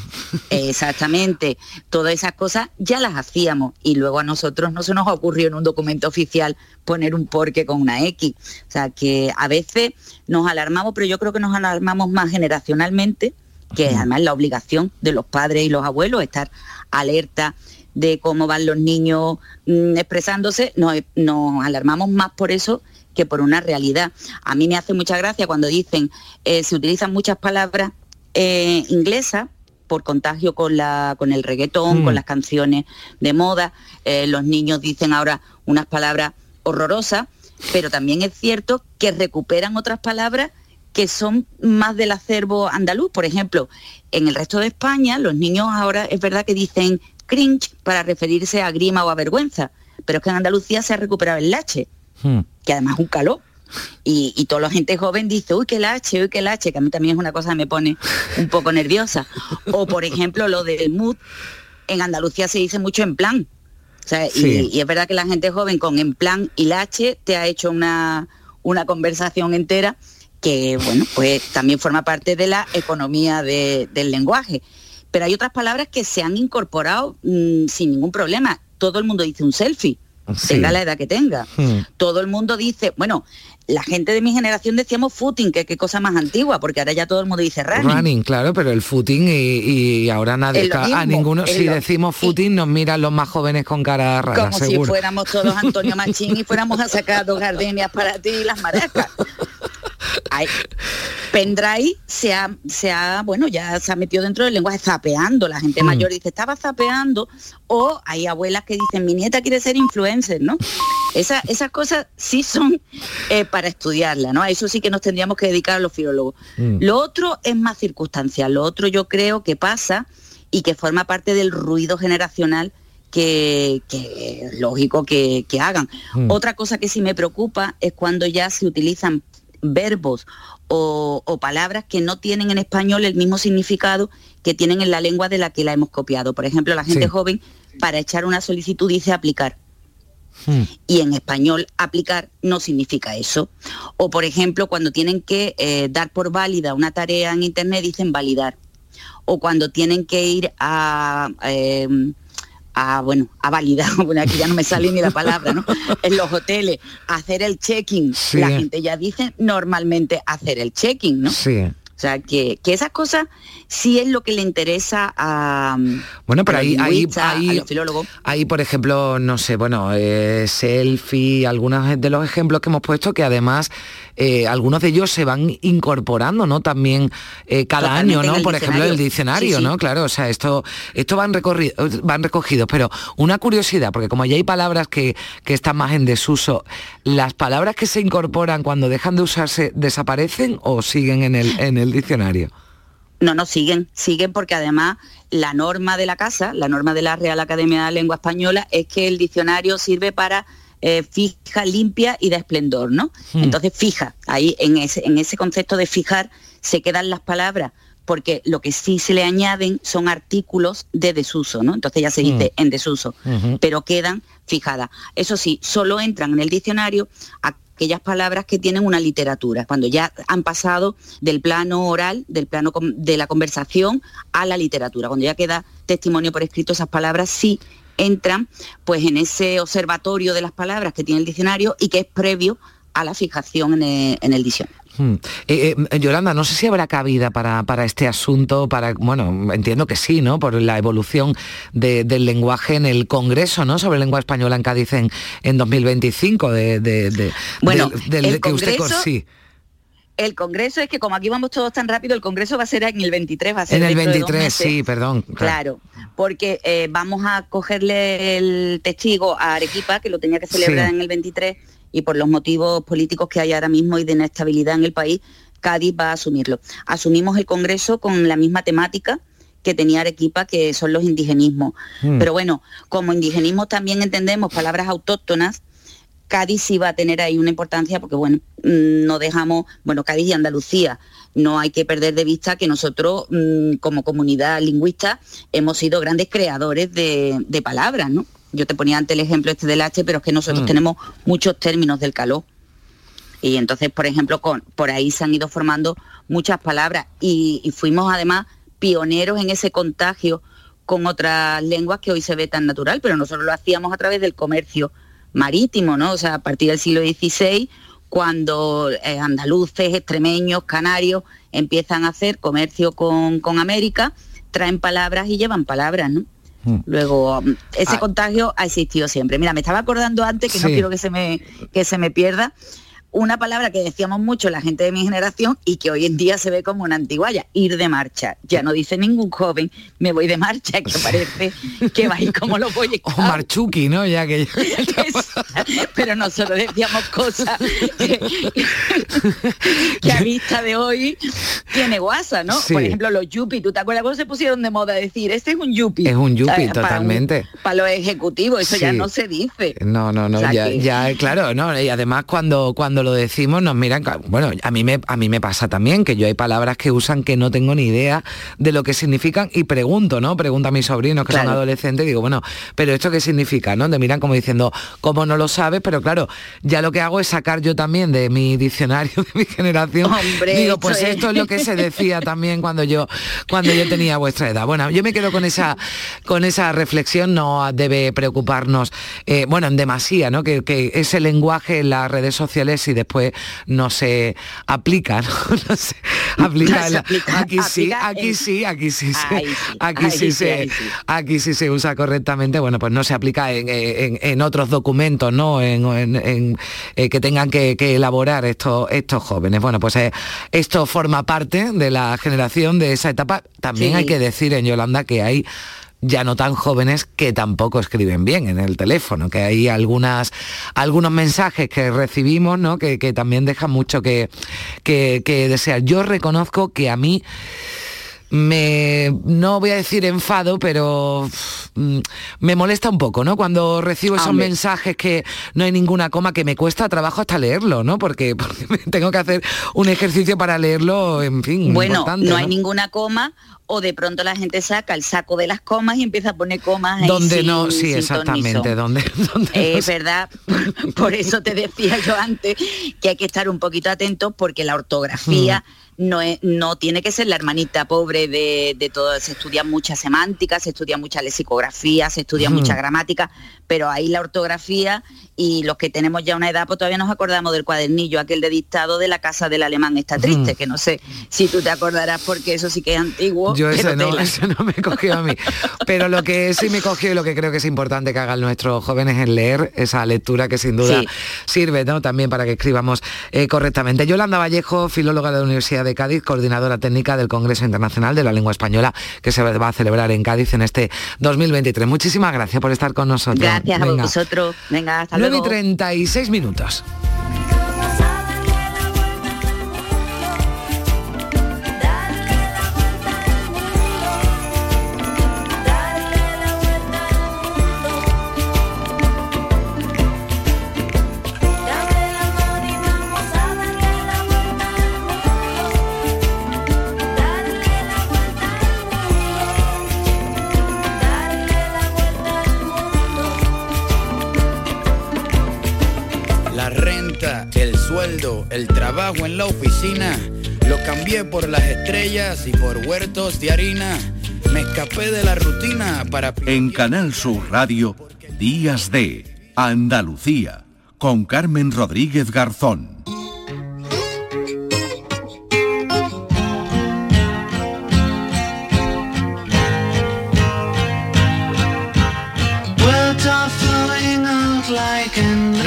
Exactamente. Todas esas cosas ya las hacíamos y luego a nosotros no se nos ocurrió en un documento oficial poner un por qué con una X. O sea que a veces nos alarmamos, pero yo creo que nos alarmamos más generacionalmente, que es además la obligación de los padres y los abuelos, estar alerta de cómo van los niños mm, expresándose, nos, nos alarmamos más por eso que por una realidad. A mí me hace mucha gracia cuando dicen, eh, se utilizan muchas palabras eh, inglesas por contagio con, la, con el reggaetón, con mm. las canciones de moda. Eh, los niños dicen ahora unas palabras horrorosas, pero también es cierto que recuperan otras palabras que son más del acervo andaluz. Por ejemplo, en el resto de España los niños ahora es verdad que dicen cringe para referirse a grima o a vergüenza, pero es que en Andalucía se ha recuperado el lache. Hmm. que además es un calor. Y, toda la gente joven dice, uy, qué lache, uy, qué lache, que a mí también es una cosa que me pone un poco nerviosa. O, por ejemplo, lo del mood, en Andalucía se dice mucho en plan. y, es verdad que la gente joven con en plan y lache te ha hecho una, una conversación entera que bueno, pues también forma parte de la economía del lenguaje. Pero hay otras palabras que se han incorporado mm, sin ningún problema. Todo el mundo dice un selfie, tenga la edad que tenga. Hmm. Todo el mundo dice, bueno, la gente de mi generación decíamos footing, que qué cosa más antigua, porque ahora ya todo el mundo dice running. Running, claro, pero el footing y, ahora nadie, a ninguno, si decimos footing nos miran los más jóvenes con cara rara, Como si fuéramos todos Antonio Machín y fuéramos a sacar dos gardenias para ti y las maracas. Pendrive se ha, se ha, bueno, ya se ha metido dentro del lenguaje zapeando. La gente mm. mayor dice, estaba zapeando. O hay abuelas que dicen, mi nieta quiere ser influencer, ¿no? Esa, esas cosas sí son eh, para estudiarla, ¿no? A eso sí que nos tendríamos que dedicar a los filólogos. Mm. Lo otro es más circunstancial. Lo otro yo creo que pasa y que forma parte del ruido generacional que, lógico que, hagan. Mm. Otra cosa que sí me preocupa es cuando ya se utilizan verbos o, palabras que no tienen en español el mismo significado que tienen en la lengua de la que la hemos copiado. Por ejemplo, la gente joven para echar una solicitud dice aplicar. Hmm. Y en español aplicar no significa eso. O por ejemplo, cuando tienen que eh, dar por válida una tarea en Internet dicen validar. O cuando tienen que ir a... Eh, a, bueno, a validar, bueno, aquí ya no me sale ni la palabra, ¿no? En los hoteles, hacer el check-in. La gente ya dice normalmente hacer el check-in, ¿no? Sí. O sea, que, que, esas cosas sí es lo que le interesa a Bueno, pero ahí, ahí, ahí, ahí, por ejemplo, no sé, bueno, eh, selfie, algunos de los ejemplos que hemos puesto que además eh, algunos de ellos se van incorporando, ¿no? También eh, cada año, ¿no? Por ejemplo, el diccionario, ¿no? Claro, o sea, esto, esto van, van recogidos, pero una curiosidad, porque como ya hay palabras que, que están más en desuso, ¿las palabras que se incorporan cuando dejan de usarse desaparecen o siguen en el, en el diccionario? No, no, siguen, siguen porque además la norma de la casa, la norma de la Real Academia de Lengua Española es que el diccionario sirve para eh, fija, limpia y de esplendor, ¿no? Hmm. Entonces fija, ahí en ese, en ese concepto de fijar se quedan las palabras porque lo que sí se le añaden son artículos de desuso, ¿no? Entonces ya se dice hmm. en desuso, pero quedan fijadas. Eso sí, solo entran en el diccionario aquellas palabras que tienen una literatura, cuando ya han pasado del plano oral, del plano de la conversación a la literatura, cuando ya queda testimonio por escrito, esas palabras sí entran pues en ese observatorio de las palabras que tiene el diccionario y que es previo a la fijación en el, diccionario. Hmm. Eh, eh, Yolanda, no sé si habrá cabida para, para, este asunto, para, bueno, entiendo que sí, ¿no? Por la evolución del lenguaje en el Congreso, ¿no? Sobre lengua española en Cádiz en, 2025, de, bueno, del, que usted sí el Congreso es que como aquí vamos todos tan rápido, el Congreso va a ser en el 23, va a ser en el 23, sí, perdón. Claro, porque eh, vamos a cogerle el testigo a Arequipa, que lo tenía que celebrar en el 23, y por los motivos políticos que hay ahora mismo y de inestabilidad en el país, Cádiz va a asumirlo. Asumimos el Congreso con la misma temática que tenía Arequipa, que son los indigenismos. Hmm. Pero bueno, como indigenismo también entendemos palabras autóctonas, Cádiz sí va a tener ahí una importancia porque, bueno, mm, no dejamos, bueno, Cádiz y Andalucía, no hay que perder de vista que nosotros, mm, como comunidad lingüista, hemos sido grandes creadores de, palabras, ¿no? Yo te ponía ante el ejemplo este del H, pero es que nosotros mm. tenemos muchos términos del calor. Y entonces, por ejemplo, con, por ahí se han ido formando muchas palabras y, y fuimos además pioneros en ese contagio con otras lenguas que hoy se ve tan natural, pero nosotros lo hacíamos a través del comercio marítimo, ¿no? O sea, a partir del siglo XVI, cuando eh, andaluces, extremeños, canarios empiezan a hacer comercio con, América, traen palabras y llevan palabras, ¿no? Hmm. Luego, ese ah. contagio ha existido siempre. Mira, me estaba acordando antes, que no quiero que se me, que se me pierda, una palabra que decíamos mucho la gente de mi generación y que hoy en día se ve como una antiguaya, ir de marcha. Ya no dice ningún joven, me voy de marcha, que parece que va a ir como lo voy O marchuki, ¿no? Ya que... Pero nosotros decíamos cosas que, a vista de hoy tiene guasa, ¿no? Por ejemplo, los yupi, ¿tú te acuerdas cómo se pusieron de moda decir, este es un yupi? Es un yupi, totalmente. Para, los ejecutivos, eso ya no se dice. No, no, no, ya, ya, claro, no, y además cuando, cuando lo decimos nos miran, bueno, a mí, me, a mí me pasa también que yo hay palabras que usan que no tengo ni idea de lo que significan y pregunto, ¿no? Pregunto a mis sobrinos que son adolescentes y digo, bueno, pero ¿esto qué significa? ¿no? Te miran como diciendo, ¿cómo no no lo sabes, pero claro, ya lo que hago es sacar yo también de mi diccionario de mi generación. Digo, pues esto es lo que se decía también cuando yo cuando yo tenía vuestra edad. Bueno, yo me quedo con esa con esa reflexión, no debe preocuparnos, eh, bueno, en demasía, ¿no? Que, ese lenguaje en las redes sociales y después no se aplica, ¿no? se aplica, aquí sí, aquí sí, aquí sí, aquí sí, se, aquí sí se usa correctamente, bueno, pues no se aplica en, otros documentos, ¿no? En, eh, que tengan que, elaborar estos, estos jóvenes. Bueno, pues eh, esto forma parte de la generación de esa etapa. También hay que decir en Yolanda que hay ya no tan jóvenes que tampoco escriben bien en el teléfono, que hay algunas, algunos mensajes que recibimos ¿no? que, también dejan mucho que, que, que desear. Yo reconozco que a mí me, no voy a decir enfado, pero mm, me molesta un poco, ¿no? Cuando recibo esos mensajes que no hay ninguna coma, que me cuesta trabajo hasta leerlo, ¿no? Porque, tengo que hacer un ejercicio para leerlo, en fin. Bueno, no, hay ninguna coma o de pronto la gente saca el saco de las comas y empieza a poner comas donde no sí exactamente donde, es verdad por, eso te decía yo antes que hay que estar un poquito atentos porque la ortografía mm no, no tiene que ser la hermanita pobre de, de, todo, se estudia mucha semántica, se estudia mucha lexicografía, se estudia mucha gramática, pero ahí la ortografía y los que tenemos ya una edad, pues todavía nos acordamos del cuadernillo, aquel de dictado de la casa del alemán está triste, que no sé si tú te acordarás porque eso sí que es antiguo. Yo ese no, no me cogió a mí. Pero lo que sí me cogió y lo que creo que es importante que hagan nuestros jóvenes es leer esa lectura que sin duda sirve ¿no? también para que escribamos eh, correctamente. Yolanda Vallejo, filóloga de la Universidad de Cádiz, coordinadora técnica del Congreso Internacional de la Lengua Española, que se va a celebrar en Cádiz en este 2023. Muchísimas gracias por estar con nosotros. Gracias a vosotros. Venga, hasta 9 y 36 minutos. El trabajo en la oficina, lo cambié por las estrellas y por huertos de harina. Me escapé de la rutina para... En Canal Sur Radio, Días de Andalucía, con Carmen Rodríguez Garzón.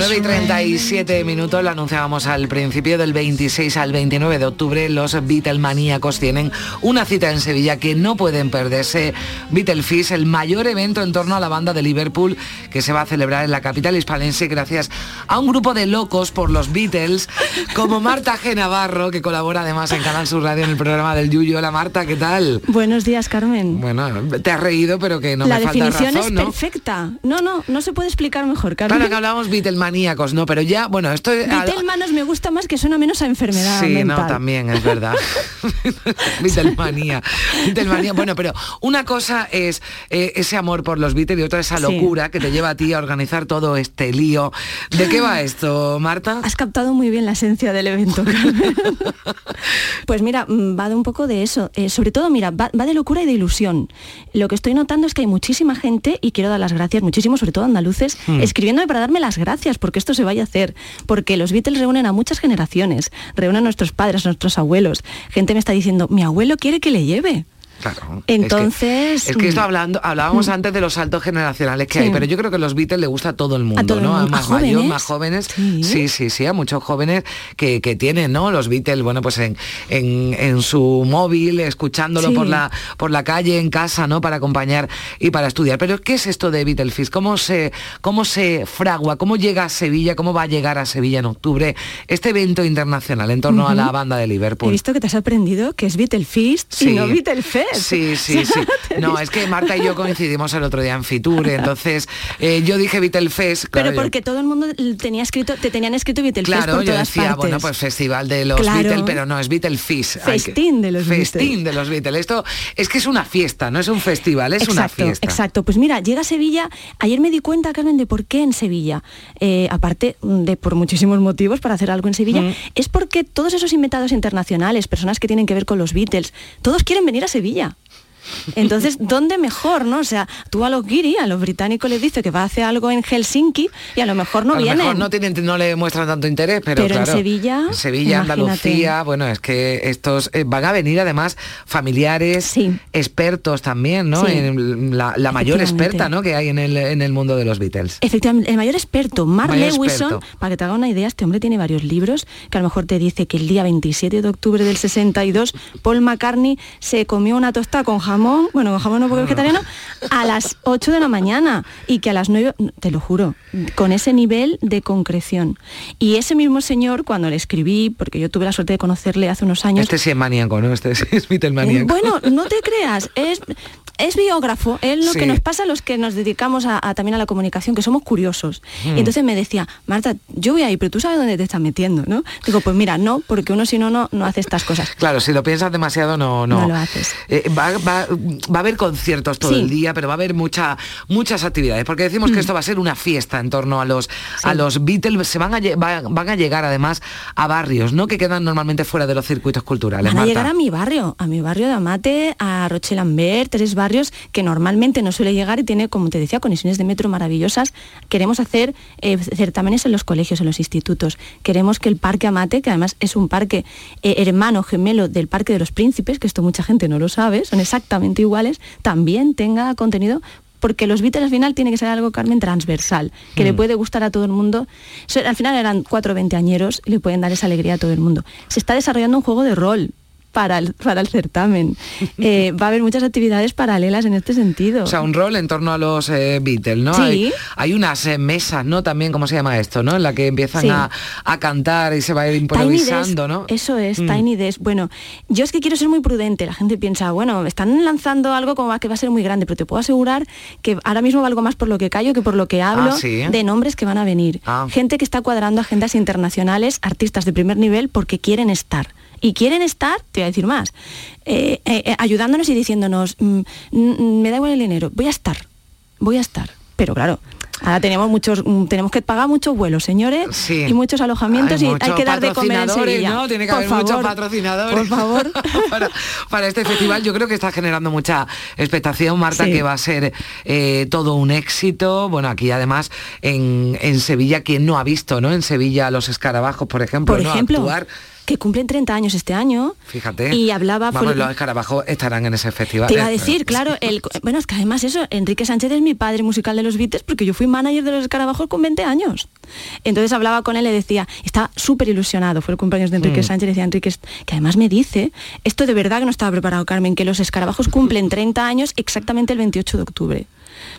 9 y 37 minutos, lo anunciábamos al principio del 26 al 29 de octubre, los Beatlemaníacos tienen una cita en Sevilla que no pueden perderse. Beatlefist, el mayor evento en torno a la banda de Liverpool que se va a celebrar en la capital hispalense gracias a un grupo de locos por los Beatles, como Marta G. Navarro, que colabora además en Canal Sur Radio en el programa del Yuyo. Hola Marta, ¿qué tal? Buenos días, Carmen. Bueno, te has reído, pero que no me falta razón, La definición es perfecta. No, no, no se puede explicar mejor, Carmen. Claro que hablamos Beatlemaníacos maníacos, ¿no? Pero ya, bueno, esto es... Beatlemanos me gusta más que suena menos a enfermedad Sí, no, también, es verdad. Beatlemanía. Beatlemanía. Bueno, pero una cosa es eh, ese amor por los Beatles y otra esa locura que te lleva a ti a organizar todo este lío. ¿De qué va esto, Marta? Has captado muy bien la esencia del evento, pues mira, mm, va de un poco de eso. Eh, sobre todo, mira, va, de locura y de ilusión. Lo que estoy notando es que hay muchísima gente, y quiero dar las gracias muchísimo, sobre todo andaluces, mm. escribiéndome para darme las gracias porque esto se vaya a hacer, porque los Beatles reúnen a muchas generaciones, reúnen a nuestros padres, a nuestros abuelos. Gente me está diciendo, mi abuelo quiere que le lleve. Claro. Entonces. Es que, esto hablando, hablábamos mm. antes de los saltos generacionales que hay, pero yo creo que los Beatles le gusta a todo el mundo, ¿no? A más mayores, más jóvenes. Sí. sí, sí, a muchos jóvenes que, tienen, ¿no? Los Beatles, bueno, pues en, en, su móvil, escuchándolo por la por la calle, en casa, ¿no? Para acompañar y para estudiar. Pero ¿qué es esto de Beatles ¿Cómo se, cómo se fragua? ¿Cómo llega a Sevilla? ¿Cómo va a llegar a Sevilla en octubre este evento internacional en torno a la banda de Liverpool? He visto que te has aprendido que es Beatle y no Sí, sí, sí. No, es que Marta y yo coincidimos el otro día en Fitur, entonces eh, yo dije Beatlefest. Pero porque todo el mundo tenía escrito, te tenían escrito Beatlefest claro, por yo todas decía, partes. bueno, pues festival de los Beatles, pero no, es Beatlefest. Festín de los Festín de los Beatles. Esto es que es una fiesta, no es un festival, es una fiesta. Exacto, pues mira, llega a Sevilla, ayer me di cuenta, Carmen, de por qué en Sevilla, eh, aparte de por muchísimos motivos para hacer algo en Sevilla, Mm. es porque todos esos invitados internacionales, personas que tienen que ver con los Beatles, todos quieren venir a Sevilla. Entonces, ¿dónde mejor, no? O sea, tú a los guiri, a los británicos les dices que va a hacer algo en Helsinki y a lo mejor no a lo vienen. mejor no, tienen, no le muestran tanto interés, pero, Pero en Sevilla, en Sevilla, imagínate. Andalucía, bueno, es que estos eh, van a venir además familiares, expertos también, ¿no? Sí. En la, la mayor experta, ¿no? Que hay en el, en el mundo de los Beatles. Efectivamente, el mayor experto, Mark Mayor Lewison, experto. para que te haga una idea, este hombre tiene varios libros que a lo mejor te dice que el día 27 de octubre del 62 Paul McCartney se comió una tostada con jamón, bueno, con jamón no porque es vegetariano, a las 8 de la mañana y que a las 9, te lo juro, con ese nivel de concreción. Y ese mismo señor, cuando le escribí, porque yo tuve la suerte de conocerle hace unos años, Este sí es maníaco, ¿no? Este sí es Beatlemaníaco. bueno, no te creas, es, es biógrafo, es lo Sí. que nos pasa a los que nos dedicamos a, a también a la comunicación, que somos curiosos. Mm. Y entonces me decía, Marta, yo voy ahí, pero tú sabes dónde te estás metiendo, ¿no? Digo, pues mira, no, porque uno si no, no, no hace estas cosas. Claro, si lo piensas demasiado no no, No lo haces. Eh, va, va- va a haber conciertos todo Sí. el día, pero va a haber mucha, muchas actividades, porque decimos Mm. que esto va a ser una fiesta en torno a los a los Beatles, se van a va- van a llegar además a barrios, ¿no? Que quedan normalmente fuera de los circuitos culturales. Van a Marta. llegar a mi barrio, a mi barrio de Amate, a Roche Lambert, tres barrios que normalmente no suele llegar y tiene, como te decía, conexiones de metro maravillosas. Queremos hacer eh, certámenes en los colegios, en los institutos. Queremos que el Parque Amate, que además es un parque eh, hermano, gemelo del Parque de los Príncipes, que esto mucha gente no lo sabe, son exactamente iguales, también tenga contenido porque los Beatles al final tiene que ser algo, Carmen, transversal, que le Mm. puede gustar a todo el mundo. Al final eran cuatro veinteañeros y le pueden dar esa alegría a todo el mundo. Se está desarrollando un juego de rol para el, para el certamen. Eh, va a haber muchas actividades paralelas en este sentido. O sea, un rol en torno a los eh, Beatles, ¿no? Sí. Hay, hay unas eh, mesas, ¿no? También, ¿cómo se llama esto, no? En la que empiezan Sí. a, a cantar y se va a ir Tiny improvisando, Desk, ¿no? Eso es, Mm. Tiny Desk. Bueno, yo es que quiero ser muy prudente. La gente piensa, bueno, están lanzando algo como que va a ser muy grande, pero te puedo asegurar que ahora mismo valgo más por lo que callo que por lo que hablo Ah, ¿sí? de nombres que van a venir. Ah. Gente que está cuadrando agendas internacionales, artistas de primer nivel, porque quieren estar. Y quieren estar, te voy a decir más, eh, eh, eh, ayudándonos y diciéndonos, mm, mm, me da igual el dinero, voy a estar, voy a estar. Pero claro, ahora tenemos muchos, mm, tenemos que pagar muchos vuelos, señores, Sí. y muchos alojamientos Hay y hay muchos que dar de comer en Sevilla. ¿no? Tiene que Por haber muchos favor, patrocinadores. Por favor. para, para este festival yo creo que está generando mucha expectación, Marta, Sí. que va a ser eh, todo un éxito. Bueno, aquí además en, en Sevilla, quien no ha visto, ¿no? En Sevilla los escarabajos, por ejemplo, Por ¿no? ejemplo, Actuar, que cumplen 30 años este año. fíjate. Y hablaba... Vamos, los escarabajos estarán en ese festival. Te iba a Eh, decir, claro, el, bueno, es que además eso, Enrique Sánchez es mi padre musical de los Beatles porque yo fui manager de los escarabajos con 20 años. Entonces hablaba con él y decía, está súper ilusionado, fue el cumpleaños de Enrique Mm. Sánchez, decía Enrique, que además me dice, esto de verdad que no estaba preparado, Carmen, que los escarabajos cumplen 30 años exactamente el 28 de octubre.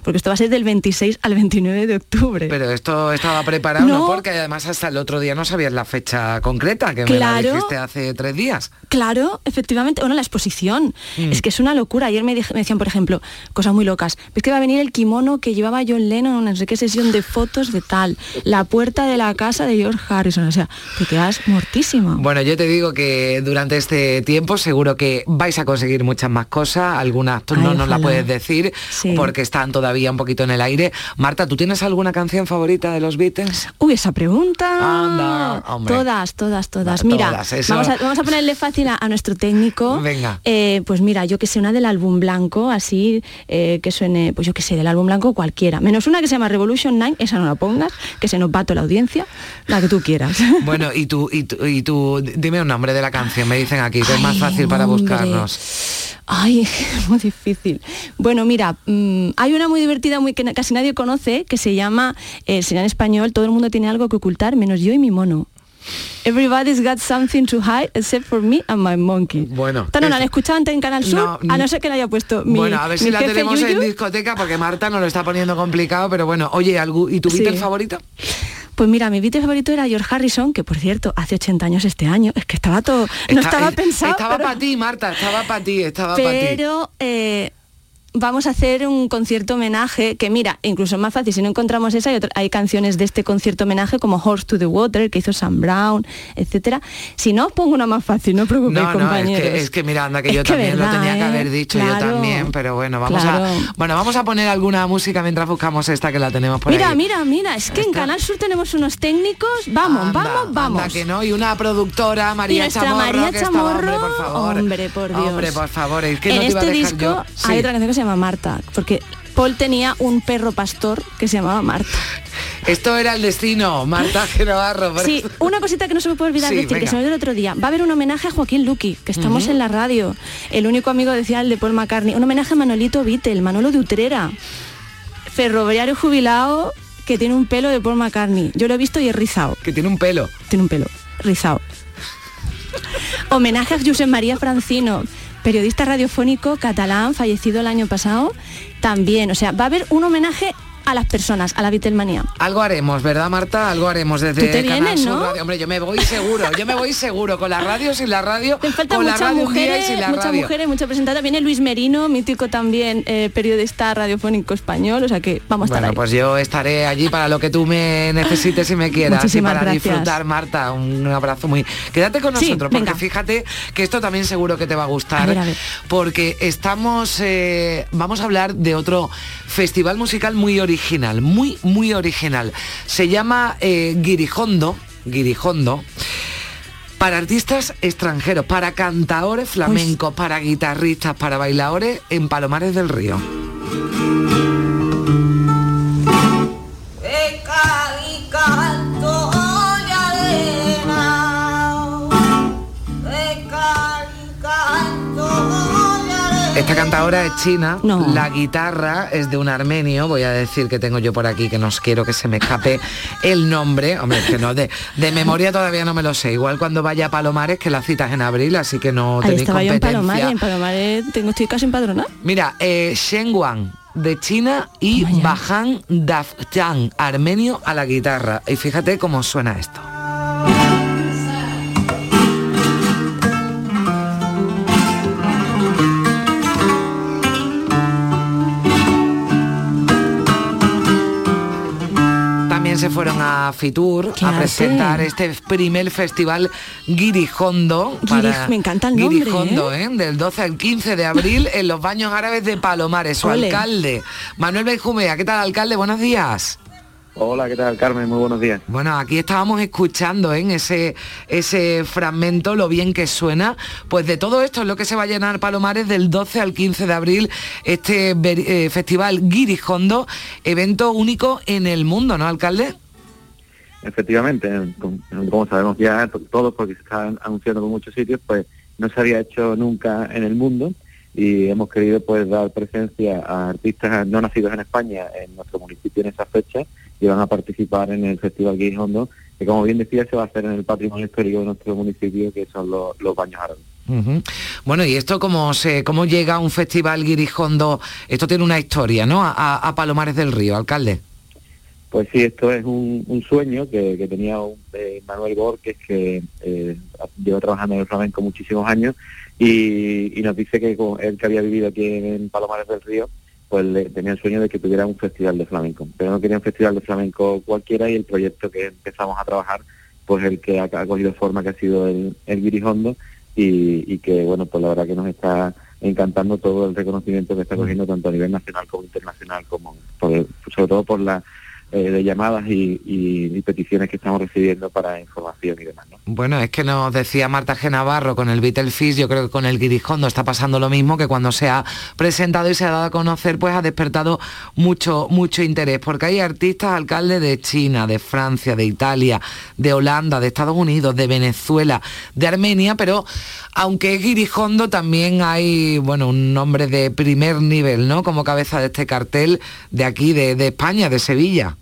Porque esto va a ser del 26 al 29 de octubre. Pero esto estaba preparado, ¿no? No. Porque además hasta el otro día no sabías la fecha concreta, que me la Claro. dijiste hace tres días. Claro, efectivamente. Bueno, la exposición. Mm. Es que es una locura. Ayer me, decían, por ejemplo, cosas muy locas. ¿Ves que va a venir el kimono que llevaba John Lennon en no sé qué sesión de fotos de tal? La puerta de la casa de George Harrison. O sea, te quedas mortísima. Bueno, yo te digo que durante este tiempo seguro que vais a conseguir muchas más cosas, algunas tú no nos la ojalá. puedes decir Sí. porque están todavía un poquito en el aire. Marta, ¿tú tienes alguna canción favorita de los Beatles? Uy, esa pregunta. Anda. Todas, todas, todas. Mira, todas, vamos, a, vamos a ponerle fácil a, a nuestro técnico. Venga. Eh, pues mira, yo que sé, una del álbum blanco, así, eh, que suene, pues yo que sé, del álbum blanco cualquiera. Menos una que se llama Revolution 9, esa no la pongas, que se nos va toda la audiencia, la que tú quieras. Bueno, y tú, y tú, y tú, dime un nombre de la canción, me dicen aquí, que es más fácil para hombre. buscarnos. Ay, es muy difícil. Bueno, mira, mm, hay una muy divertida, muy que casi nadie conoce, que se llama, eh, será en español, todo el mundo tiene algo que ocultar, menos yo y mi mono. Everybody's got something to hide except for me and my monkey. Bueno. Esta no la han es- escuchado antes en Canal Sur, No, a no ser que la haya puesto mi bueno, a ver si la tenemos en discoteca porque Marta nos lo está poniendo complicado, pero bueno, oye, ¿algú- ¿y tu Sí. Beatle favorito? Pues mira, mi Beatle favorito era George Harrison, que por cierto, hace 80 años este año, es que estaba todo, no Está- estaba pensado. Estaba pero- para ti, Marta, estaba para ti, estaba para ti. pero eh, vamos a hacer un concierto homenaje que mira, incluso es más fácil, si no encontramos esa, hay, otra- hay canciones de este concierto homenaje como Horse to the Water, que hizo Sam Brown, etcétera. Si no, os pongo una más fácil, no os preocupéis, No, no, es compañeros. que, es que mira, anda, que Es yo que también lo tenía que ¿eh? haber dicho, yo también, pero bueno, vamos claro. a bueno, vamos a poner alguna música mientras buscamos esta que la tenemos por Mira, ahí. mira, mira, es que en Canal Sur tenemos unos técnicos, vamos, Anda, vamos, vamos. anda que no, y una productora, María Chamorro, María que estaba, hombre, Chamorro, por favor. hombre, por Dios. Hombre, por favor, es que en no te iba a este dejar disco yo. hay otra canción que se llama Marta, porque Paul tenía un perro pastor que se llamaba Marta. Esto era el destino, Marta Genovarro. por Sí, una cosita que no se me puede olvidar Sí, decir, que se me olvidó el otro día. Va a haber un homenaje a Joaquín Luqui, que estamos en la radio. El único amigo decía el de Paul McCartney. Un homenaje a Manolito Vittel, Manolo de Utrera. Ferroviario jubilado que tiene un pelo de Paul McCartney. Yo lo he visto y es rizado. Que tiene un pelo. Tiene un pelo, rizado. Homenaje a Josep María Francino, periodista radiofónico catalán, fallecido el año pasado. También, o sea, va a haber un homenaje a las personas, a la Beatlemanía. Algo haremos, ¿verdad, Marta? Algo haremos desde Tú te Canal vienes, Sur ¿no? Radio. Hombre, yo me voy seguro, yo me voy seguro, con la radio, sin la radio, Faltan con la radio mujeres, sin la muchas radio. mujeres, mucha presentada. Viene Luis Merino, mítico también eh, periodista radiofónico español, o sea que vamos a estar Bueno, ahí. pues yo estaré allí para lo que tú me necesites y me quieras. Muchísimas y para gracias. disfrutar, Marta, un abrazo muy... Quédate con Sí, nosotros, porque venga. fíjate que esto también seguro que te va a gustar. A ver, a ver. Porque estamos... eh, vamos a hablar de otro festival musical muy original, muy, muy original. Se llama eh, Guirijondo, Guirijondo, para artistas extranjeros, para cantaores flamencos, para guitarristas, para bailadores en Palomares del Río. Esta cantadora es china, la guitarra es de un armenio, voy a decir que tengo yo por aquí, que no quiero que se me escape el nombre, hombre, que no, de, de memoria todavía no me lo sé, igual cuando vaya a Palomares, que la citas en abril, así que no Ahí tenéis estaba yo en competencia. Palomares, en Palomares tengo, estoy casi empadronada. Mira, eh, Shen Wang de China y Bahan Dafjan, armenio a la guitarra. Y fíjate cómo suena esto. Se fueron a Fitur ¿Qué a presentar este primer festival Guirijondo. Guiri- me encanta el nombre, Guirijondo, ¿eh? Del 12 al 15 de abril en los baños árabes de Palomares. Su Ole. alcalde, Manuel Benjumea. ¿Qué tal, alcalde? Buenos días. Hola, ¿qué tal, Carmen? Muy buenos días. Bueno, aquí estábamos escuchando ¿eh? en ese, ese fragmento lo bien que suena. Pues de todo esto es lo que se va a llenar Palomares del 12 al 15 de abril, este eh, festival Guirijondo, evento único en el mundo, ¿no, alcalde? Efectivamente, como, sabemos ya to- todos, porque se está anunciando por muchos sitios, pues no se había hecho nunca en el mundo y hemos querido pues dar presencia a artistas no nacidos en España en nuestro municipio en esa fecha y van a participar en el Festival Guirijondo, que como bien decía se va a hacer en el patrimonio histórico de nuestro municipio, que son los, los baños árabes. Bueno, y esto cómo se cómo llega un festival Guirijondo, esto tiene una historia, ¿no? A, a Palomares del Río, alcalde. Pues sí, esto es un, un sueño que, que tenía un, eh, Manuel Borges, que eh, lleva trabajando en el flamenco muchísimos años, y, y nos dice que con él que había vivido aquí en Palomares del Río, pues le- tenía el sueño de que tuviera un festival de flamenco. Pero no quería un festival de flamenco cualquiera y el proyecto que empezamos a trabajar, pues el que ha, ha cogido forma que ha sido el, el Guirijondo y, y que, bueno, pues la verdad que nos está encantando todo el reconocimiento que está cogiendo tanto a nivel nacional como internacional, como por el- sobre todo por la eh, de llamadas y, peticiones que estamos recibiendo para información y demás. ¿no? Bueno, es que nos decía Marta G. Con el Beatlefish, yo creo que con el Guirijondo está pasando lo mismo, que cuando se ha presentado y se ha dado a conocer, pues ha despertado mucho, mucho interés, porque hay artistas, alcaldes de China, de Francia, de Italia, de Holanda, de Estados Unidos, de Venezuela, de Armenia, pero aunque es Guirijondo, también hay, bueno, un nombre de primer nivel, ¿no? Como cabeza de este cartel de aquí, de España, de Sevilla.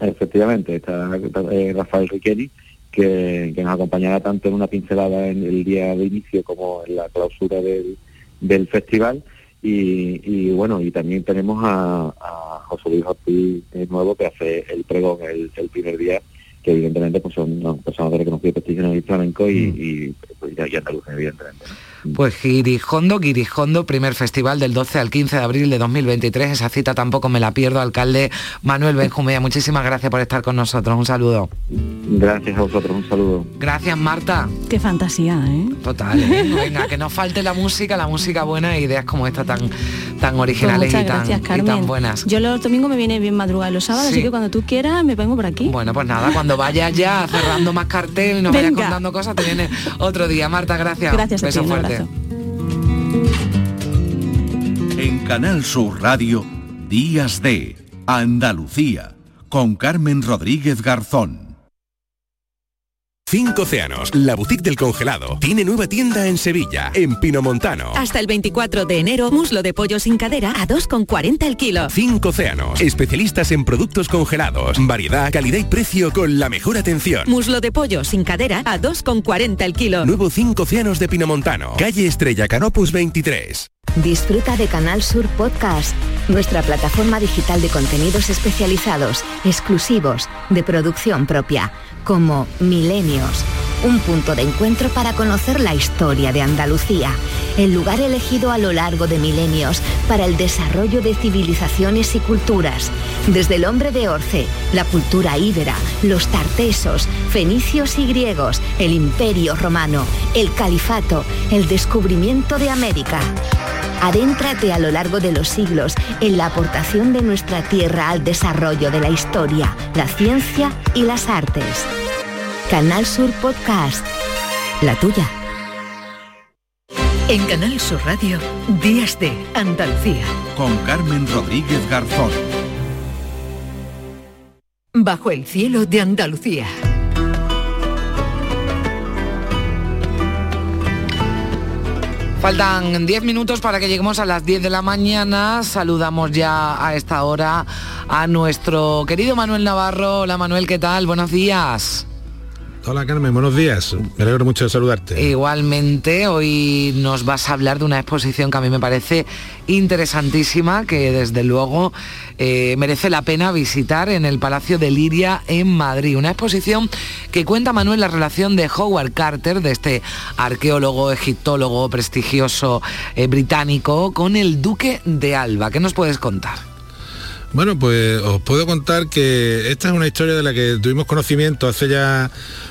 Efectivamente, está eh, Rafael Riqueni, que, que nos acompañará tanto en una pincelada en el día de inicio como en la clausura del, del festival. Y, y, bueno, y también tenemos a, a- José Luis Ortiz eh, Nuevo, que hace el pregón el, el primer día que evidentemente pues son personas de reconocido prestigio en el flamenco y, Mm. y, pues, y, andaluz, evidentemente. ¿no? Pues Girijondo, Girijondo, primer festival del 12 al 15 de abril de 2023. Esa cita tampoco me la pierdo. Alcalde Manuel Benjumea, muchísimas gracias por estar con nosotros. Un saludo. Gracias a vosotros, un saludo. Gracias, Marta. Qué fantasía, ¿eh? Total, ¿eh? venga, que no falte la música, la música buena e ideas como esta tan, tan originales Pues y, tan, gracias, y tan buenas. Yo los domingos me viene bien madrugar y los sábados, Sí. así que cuando tú quieras me vengo por aquí. Bueno, pues nada, cuando vayas ya cerrando más cartel y nos vayas Venga. contando cosas, te viene otro día. Marta, gracias. Gracias a Beso ti, un fuerte. abrazo. En Canal Sur Radio, Días de Andalucía, con Carmen Rodríguez Garzón. Cinco Océanos, la boutique del congelado, tiene nueva tienda en Sevilla, en Pinomontano. Hasta el 24 de enero, muslo de pollo sin cadera a 2,40 el kilo. Cinco Océanos, especialistas en productos congelados, variedad, calidad y precio con la mejor atención. Muslo de pollo sin cadera a 2,40 el kilo. Nuevo Cinco Océanos de Pinomontano, calle Estrella Canopus 23. Disfruta de Canal Sur Podcast, nuestra plataforma digital de contenidos especializados, exclusivos, de producción propia, como Milenios, un punto de encuentro para conocer la historia de Andalucía, el lugar elegido a lo largo de milenios para el desarrollo de civilizaciones y culturas, desde el hombre de Orce, la cultura íbera, los tartesos, fenicios y griegos, el imperio romano, el califato, el descubrimiento de América. Adéntrate a lo largo de los siglos en la aportación de nuestra tierra al desarrollo de la historia, la ciencia y las artes. Canal Sur Podcast. La tuya. En Canal Sur Radio, Días de Andalucía. Con Carmen Rodríguez Garzón. Bajo el cielo de Andalucía. Faltan 10 minutos para que lleguemos a las 10 de la mañana. Saludamos ya a esta hora a nuestro querido Manuel Navarro. Hola Manuel, ¿qué tal? Buenos días. Hola Carmen, buenos días. Me alegro mucho de saludarte. Igualmente, hoy nos vas a hablar de una exposición que a mí me parece interesantísima, que desde luego eh, merece la pena visitar en el Palacio de Liria en Madrid. Una exposición que cuenta, Manuel, la relación de Howard Carter, de este arqueólogo, egiptólogo prestigioso eh, británico, con el Duque de Alba. ¿Qué nos puedes contar? Bueno, pues os puedo contar que esta es una historia de la que tuvimos conocimiento hace ya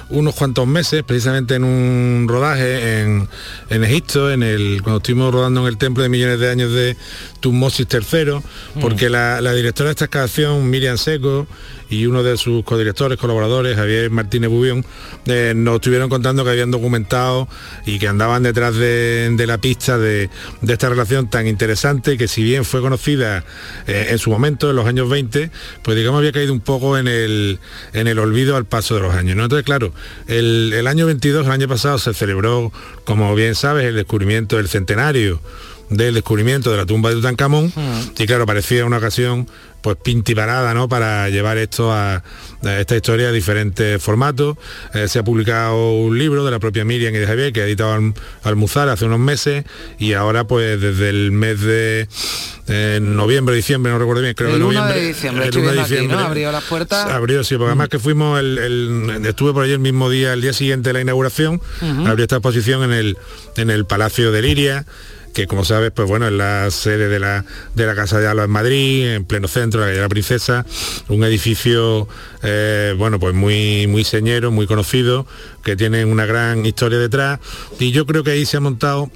unos cuantos meses, precisamente en un rodaje en, en Egipto, en el, cuando estuvimos rodando en el templo de millones de años de Tutmosis III, porque la, la directora de esta excavación, Miriam Seco, y uno de sus codirectores, colaboradores, Javier Martínez Bubión, eh, nos estuvieron contando que habían documentado y que andaban detrás de, de la pista de, de esta relación tan interesante que si bien fue conocida eh, en su momento, en los años 20, pues digamos había caído un poco en el, en el olvido al paso de los años. ¿no? Entonces, claro, el, el año 22, el año pasado, se celebró, como bien sabes, el descubrimiento del centenario del descubrimiento de la tumba de Tutankamón y claro, parecía una ocasión pues pintiparada ¿no? para llevar esto a, a esta historia a diferentes formatos. Eh, se ha publicado un libro de la propia Miriam y de Javier que ha editado Al- Almuzar hace unos meses y ahora pues desde el mes de eh, noviembre, diciembre, no recuerdo bien, creo el que 1 noviembre. de diciembre, el estoy 1 de viendo aquí, ¿no? Abrió las puertas. Abrió, sí, porque además que fuimos, el, el- estuve por allí el mismo día, el día siguiente de la inauguración, abrió esta exposición en el, en el Palacio de Liria, que como sabes, pues bueno, es la sede de la, de la Casa de Alba en Madrid, en pleno centro, la calle de la Princesa, un edificio, eh, bueno, pues muy, muy señero, muy conocido, que tiene una gran historia detrás, y yo creo que ahí se ha montado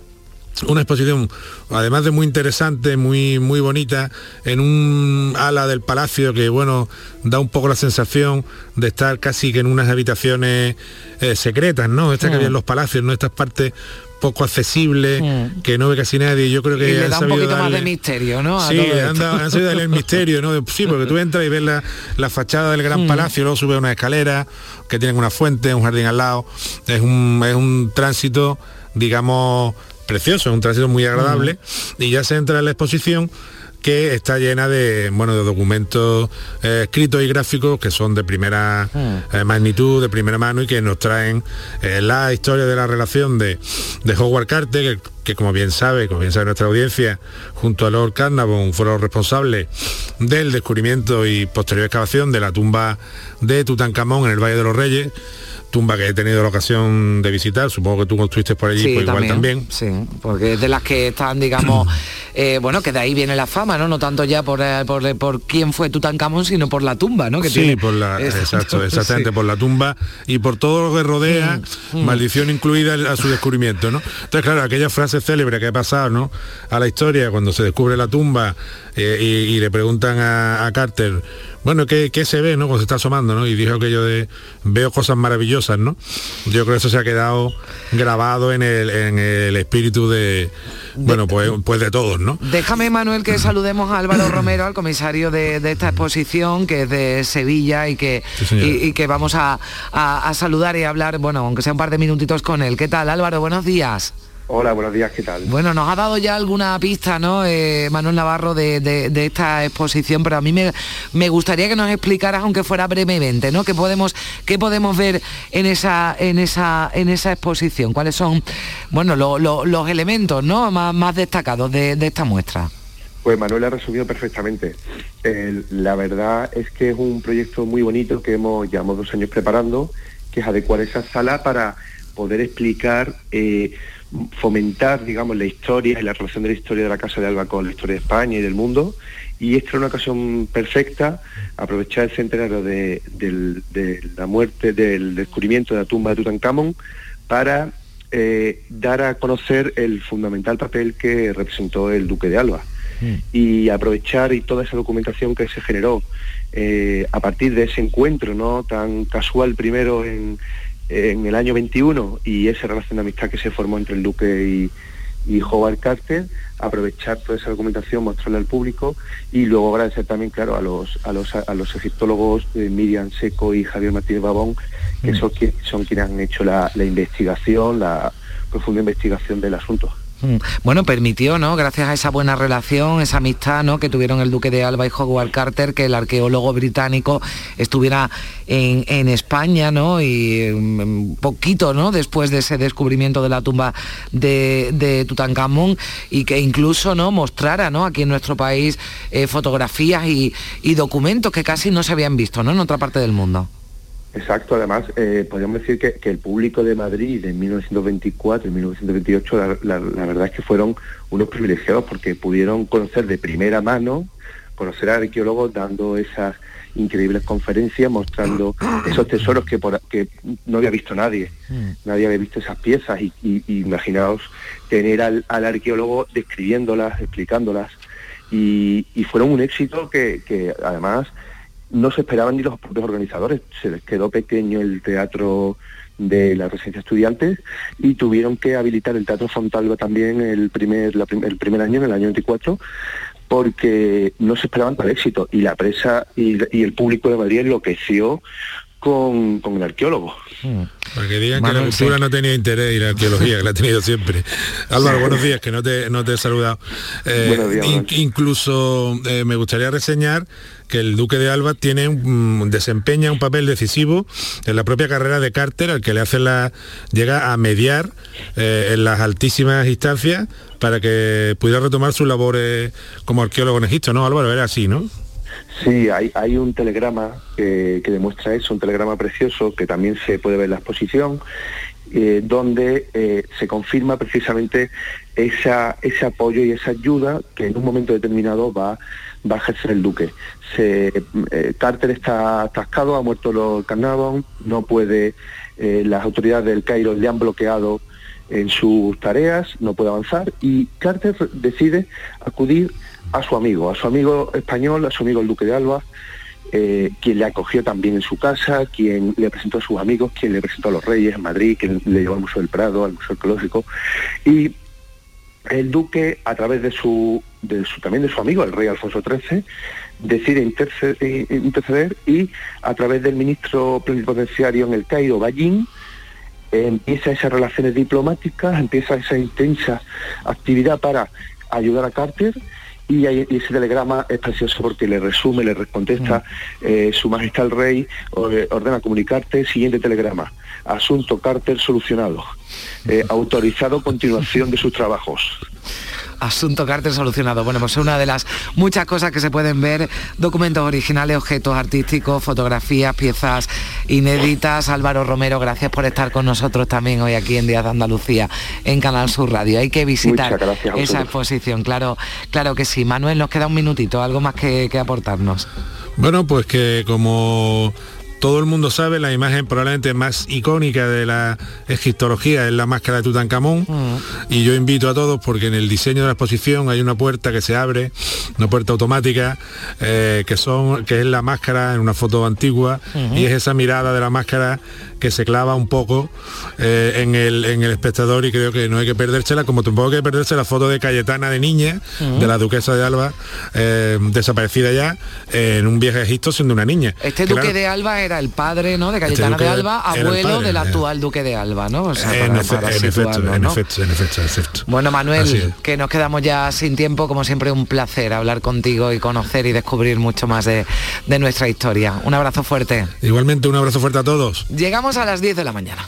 una exposición además de muy interesante muy muy bonita en un ala del palacio que bueno da un poco la sensación de estar casi que en unas habitaciones eh, secretas no estas que Mm. había en los palacios no estas partes poco accesibles Mm. que no ve casi nadie yo creo que Y le han da un poquito más de misterio, ¿no? A Sí, han, dado- han sabido darle el misterio, ¿no? Sí, porque tú entras y ves la, la fachada del gran Mm. palacio, luego subes una escalera que tienen una fuente, un jardín al lado. Es un, es un tránsito, digamos, precioso, es un tránsito muy agradable. Y ya se entra en la exposición que está llena de bueno de documentos eh, escritos y gráficos que son de primera eh, magnitud, de primera mano y que nos traen eh, la historia de la relación de, de Howard Carter, que, que como bien sabe, como bien sabe nuestra audiencia, junto a Lord Carnarvon fueron los responsables del descubrimiento y posterior excavación de la tumba de Tutankamón en el Valle de los Reyes tumba que he tenido la ocasión de visitar, supongo que tú estuviste por allí, pues igual también. Sí, porque es de las que están, digamos, eh, bueno, que de ahí viene la fama, ¿no? No tanto ya por, eh, por, por quién fue Tutankamón, sino por la tumba, ¿no? Que sí, por la, exacto, exactamente, por la tumba y por todo lo que rodea, mm, mm. maldición incluida a su descubrimiento, ¿no? Entonces, claro, aquella frase célebre que ha pasado, ¿no? A la historia, cuando se descubre la tumba eh, y, le preguntan a Carter, bueno, ¿qué, se ve, no? Cuando se está asomando, ¿no? Y dijo aquello de veo cosas maravillosas, ¿no? Yo creo que eso se ha quedado grabado en el, en el espíritu de, bueno, pues, pues de todos, ¿no? Déjame, Manuel, que saludemos a Álvaro Romero, al comisario de, esta exposición, que es de Sevilla y que, y, que vamos a, a saludar y hablar, bueno, aunque sea un par de minutitos con él. ¿Qué tal, Álvaro? Buenos días. Hola, buenos días, ¿qué tal? Bueno, nos ha dado ya alguna pista, ¿no, eh, Manuel Navarro, de, esta exposición, pero a mí me, me, gustaría que nos explicaras, aunque fuera brevemente, ¿no? ¿Qué podemos, qué podemos ver en esa, en, esa, en esa exposición? ¿Cuáles son, bueno, los elementos ¿no? más, destacados de, esta muestra? Pues Manuel ha resumido perfectamente. la verdad es que es un proyecto muy bonito que hemos llevamos dos años preparando, que es adecuar esa sala para poder explicar... Eh, fomentar, digamos, la historia y la relación de la historia de la Casa de Alba con la historia de España y del mundo. Y esta es una ocasión perfecta, aprovechar el centenario de, la muerte, del descubrimiento de la tumba de Tutankamón, para eh, dar a conocer el fundamental papel que representó el duque de Alba. Mm. Y aprovechar y toda esa documentación que se generó eh, a partir de ese encuentro no tan casual primero en, en el año 21 y esa relación de amistad que se formó entre el Duque y, y Howard Carter, aprovechar toda esa documentación, mostrarla al público y luego agradecer también, claro, a los, a los, a los egiptólogos de Miriam Seco y Javier Martínez Babón, que mm. son, son quienes han hecho la investigación, la profunda investigación del asunto. Mm. Bueno, permitió, ¿no? Gracias a esa buena relación, esa amistad, ¿no? Que tuvieron el Duque de Alba y Howard Carter, que el arqueólogo británico estuviera en, España, ¿no? Y un mm, poquito, ¿no? Después de ese descubrimiento de la tumba de, Tutankamón y que incluso, ¿no? Mostrara, ¿no? Aquí en nuestro país eh, fotografías y, y, documentos que casi no se habían visto, ¿no? En otra parte del mundo. Exacto, además eh, podríamos decir que, el público de Madrid en 1924 y 1928 la, verdad es que fueron unos privilegiados porque pudieron conocer de primera mano, conocer a arqueólogos dando esas increíbles conferencias mostrando esos tesoros que, por, que no había visto nadie, mm. nadie había visto esas piezas y, imaginaos tener al, arqueólogo describiéndolas, explicándolas y, fueron un éxito que, que además no se esperaban ni los propios organizadores. Se les quedó pequeño el teatro de la residencia estudiantes y tuvieron que habilitar el Teatro Fontalba también el primer, el primer año, en el año 24, porque no se esperaban tal éxito y la presa y, el público de Madrid enloqueció con, con el arqueólogo. Hmm. Para que digan que la cultura no tenía interés y la arqueología, que la ha tenido siempre. Álvaro, buenos días, que no te, no te he saludado. Eh, incluso eh, me gustaría reseñar que el duque de Alba tiene un, desempeña un papel decisivo en la propia carrera de Carter, al que le hace la llega a mediar eh, en las altísimas instancias para que pudiera retomar sus labores como arqueólogo en Egipto, ¿no? Álvaro, era así, ¿no? Sí, hay, hay un telegrama que, demuestra eso, un telegrama precioso que también se puede ver en la exposición, eh, donde eh, se confirma precisamente esa, ese apoyo y esa ayuda que en un momento determinado va, a ejercer el duque. Eh, Carter está atascado, ha muerto los Carnarvon, no puede, las autoridades del Cairo le han bloqueado en sus tareas, no puede avanzar y Carter decide acudir a su amigo, a su amigo español, a su amigo el Duque de Alba, eh, quien le acogió también en su casa, quien le presentó a sus amigos, quien le presentó a los reyes en Madrid, quien le llevó al Museo del Prado, al Museo Arqueológico. Y el duque, a través de su, de su también de su amigo, el rey Alfonso XIII, decide interceder, y a través del ministro plenipotenciario en el Cairo, Ballín, empieza esas relaciones diplomáticas, empieza esa intensa actividad para ayudar a Carter y, ahí- ese telegrama es precioso porque le resume, le contesta eh, Su Majestad el Rey ordena comunicarte siguiente telegrama. Asunto Carter solucionado. Eh, autorizado continuación de sus trabajos. Asunto Carter solucionado. Bueno, pues es una de las muchas cosas que se pueden ver, documentos originales, objetos artísticos, fotografías, piezas inéditas. Álvaro Romero, gracias por estar con nosotros también hoy aquí en Días de Andalucía, en Canal Sur Radio. Hay que visitar esa exposición, claro, claro que sí. Manuel, nos queda un minutito, algo más que, que aportarnos. Bueno, pues que como todo el mundo sabe, la imagen probablemente más icónica de la egiptología es la máscara de Tutankamón. Y yo invito a todos porque en el diseño de la exposición hay una puerta que se abre, una puerta automática, eh, que son, que es la máscara en una foto antigua, y es esa mirada de la máscara que se clava un poco eh, en, el, en el espectador y creo que no hay que perdérsela, como tampoco hay que perderse la foto de Cayetana de niña, de la duquesa de Alba, eh, desaparecida ya, eh, en un viaje a Egipto siendo una niña. Este Claro, duque de Alba era el padre, ¿no? De Cayetana duque de Alba, abuelo padre, del eh. actual duque de Alba, ¿no? O sea, en, para- efe- para en efecto, en efecto, en efecto, en efecto. Bueno, Manuel, que nos quedamos ya sin tiempo, como siempre un placer hablar contigo y conocer y descubrir mucho más de, de nuestra historia. Un abrazo fuerte. Igualmente un abrazo fuerte a todos. Llegamos a las 10 de la mañana.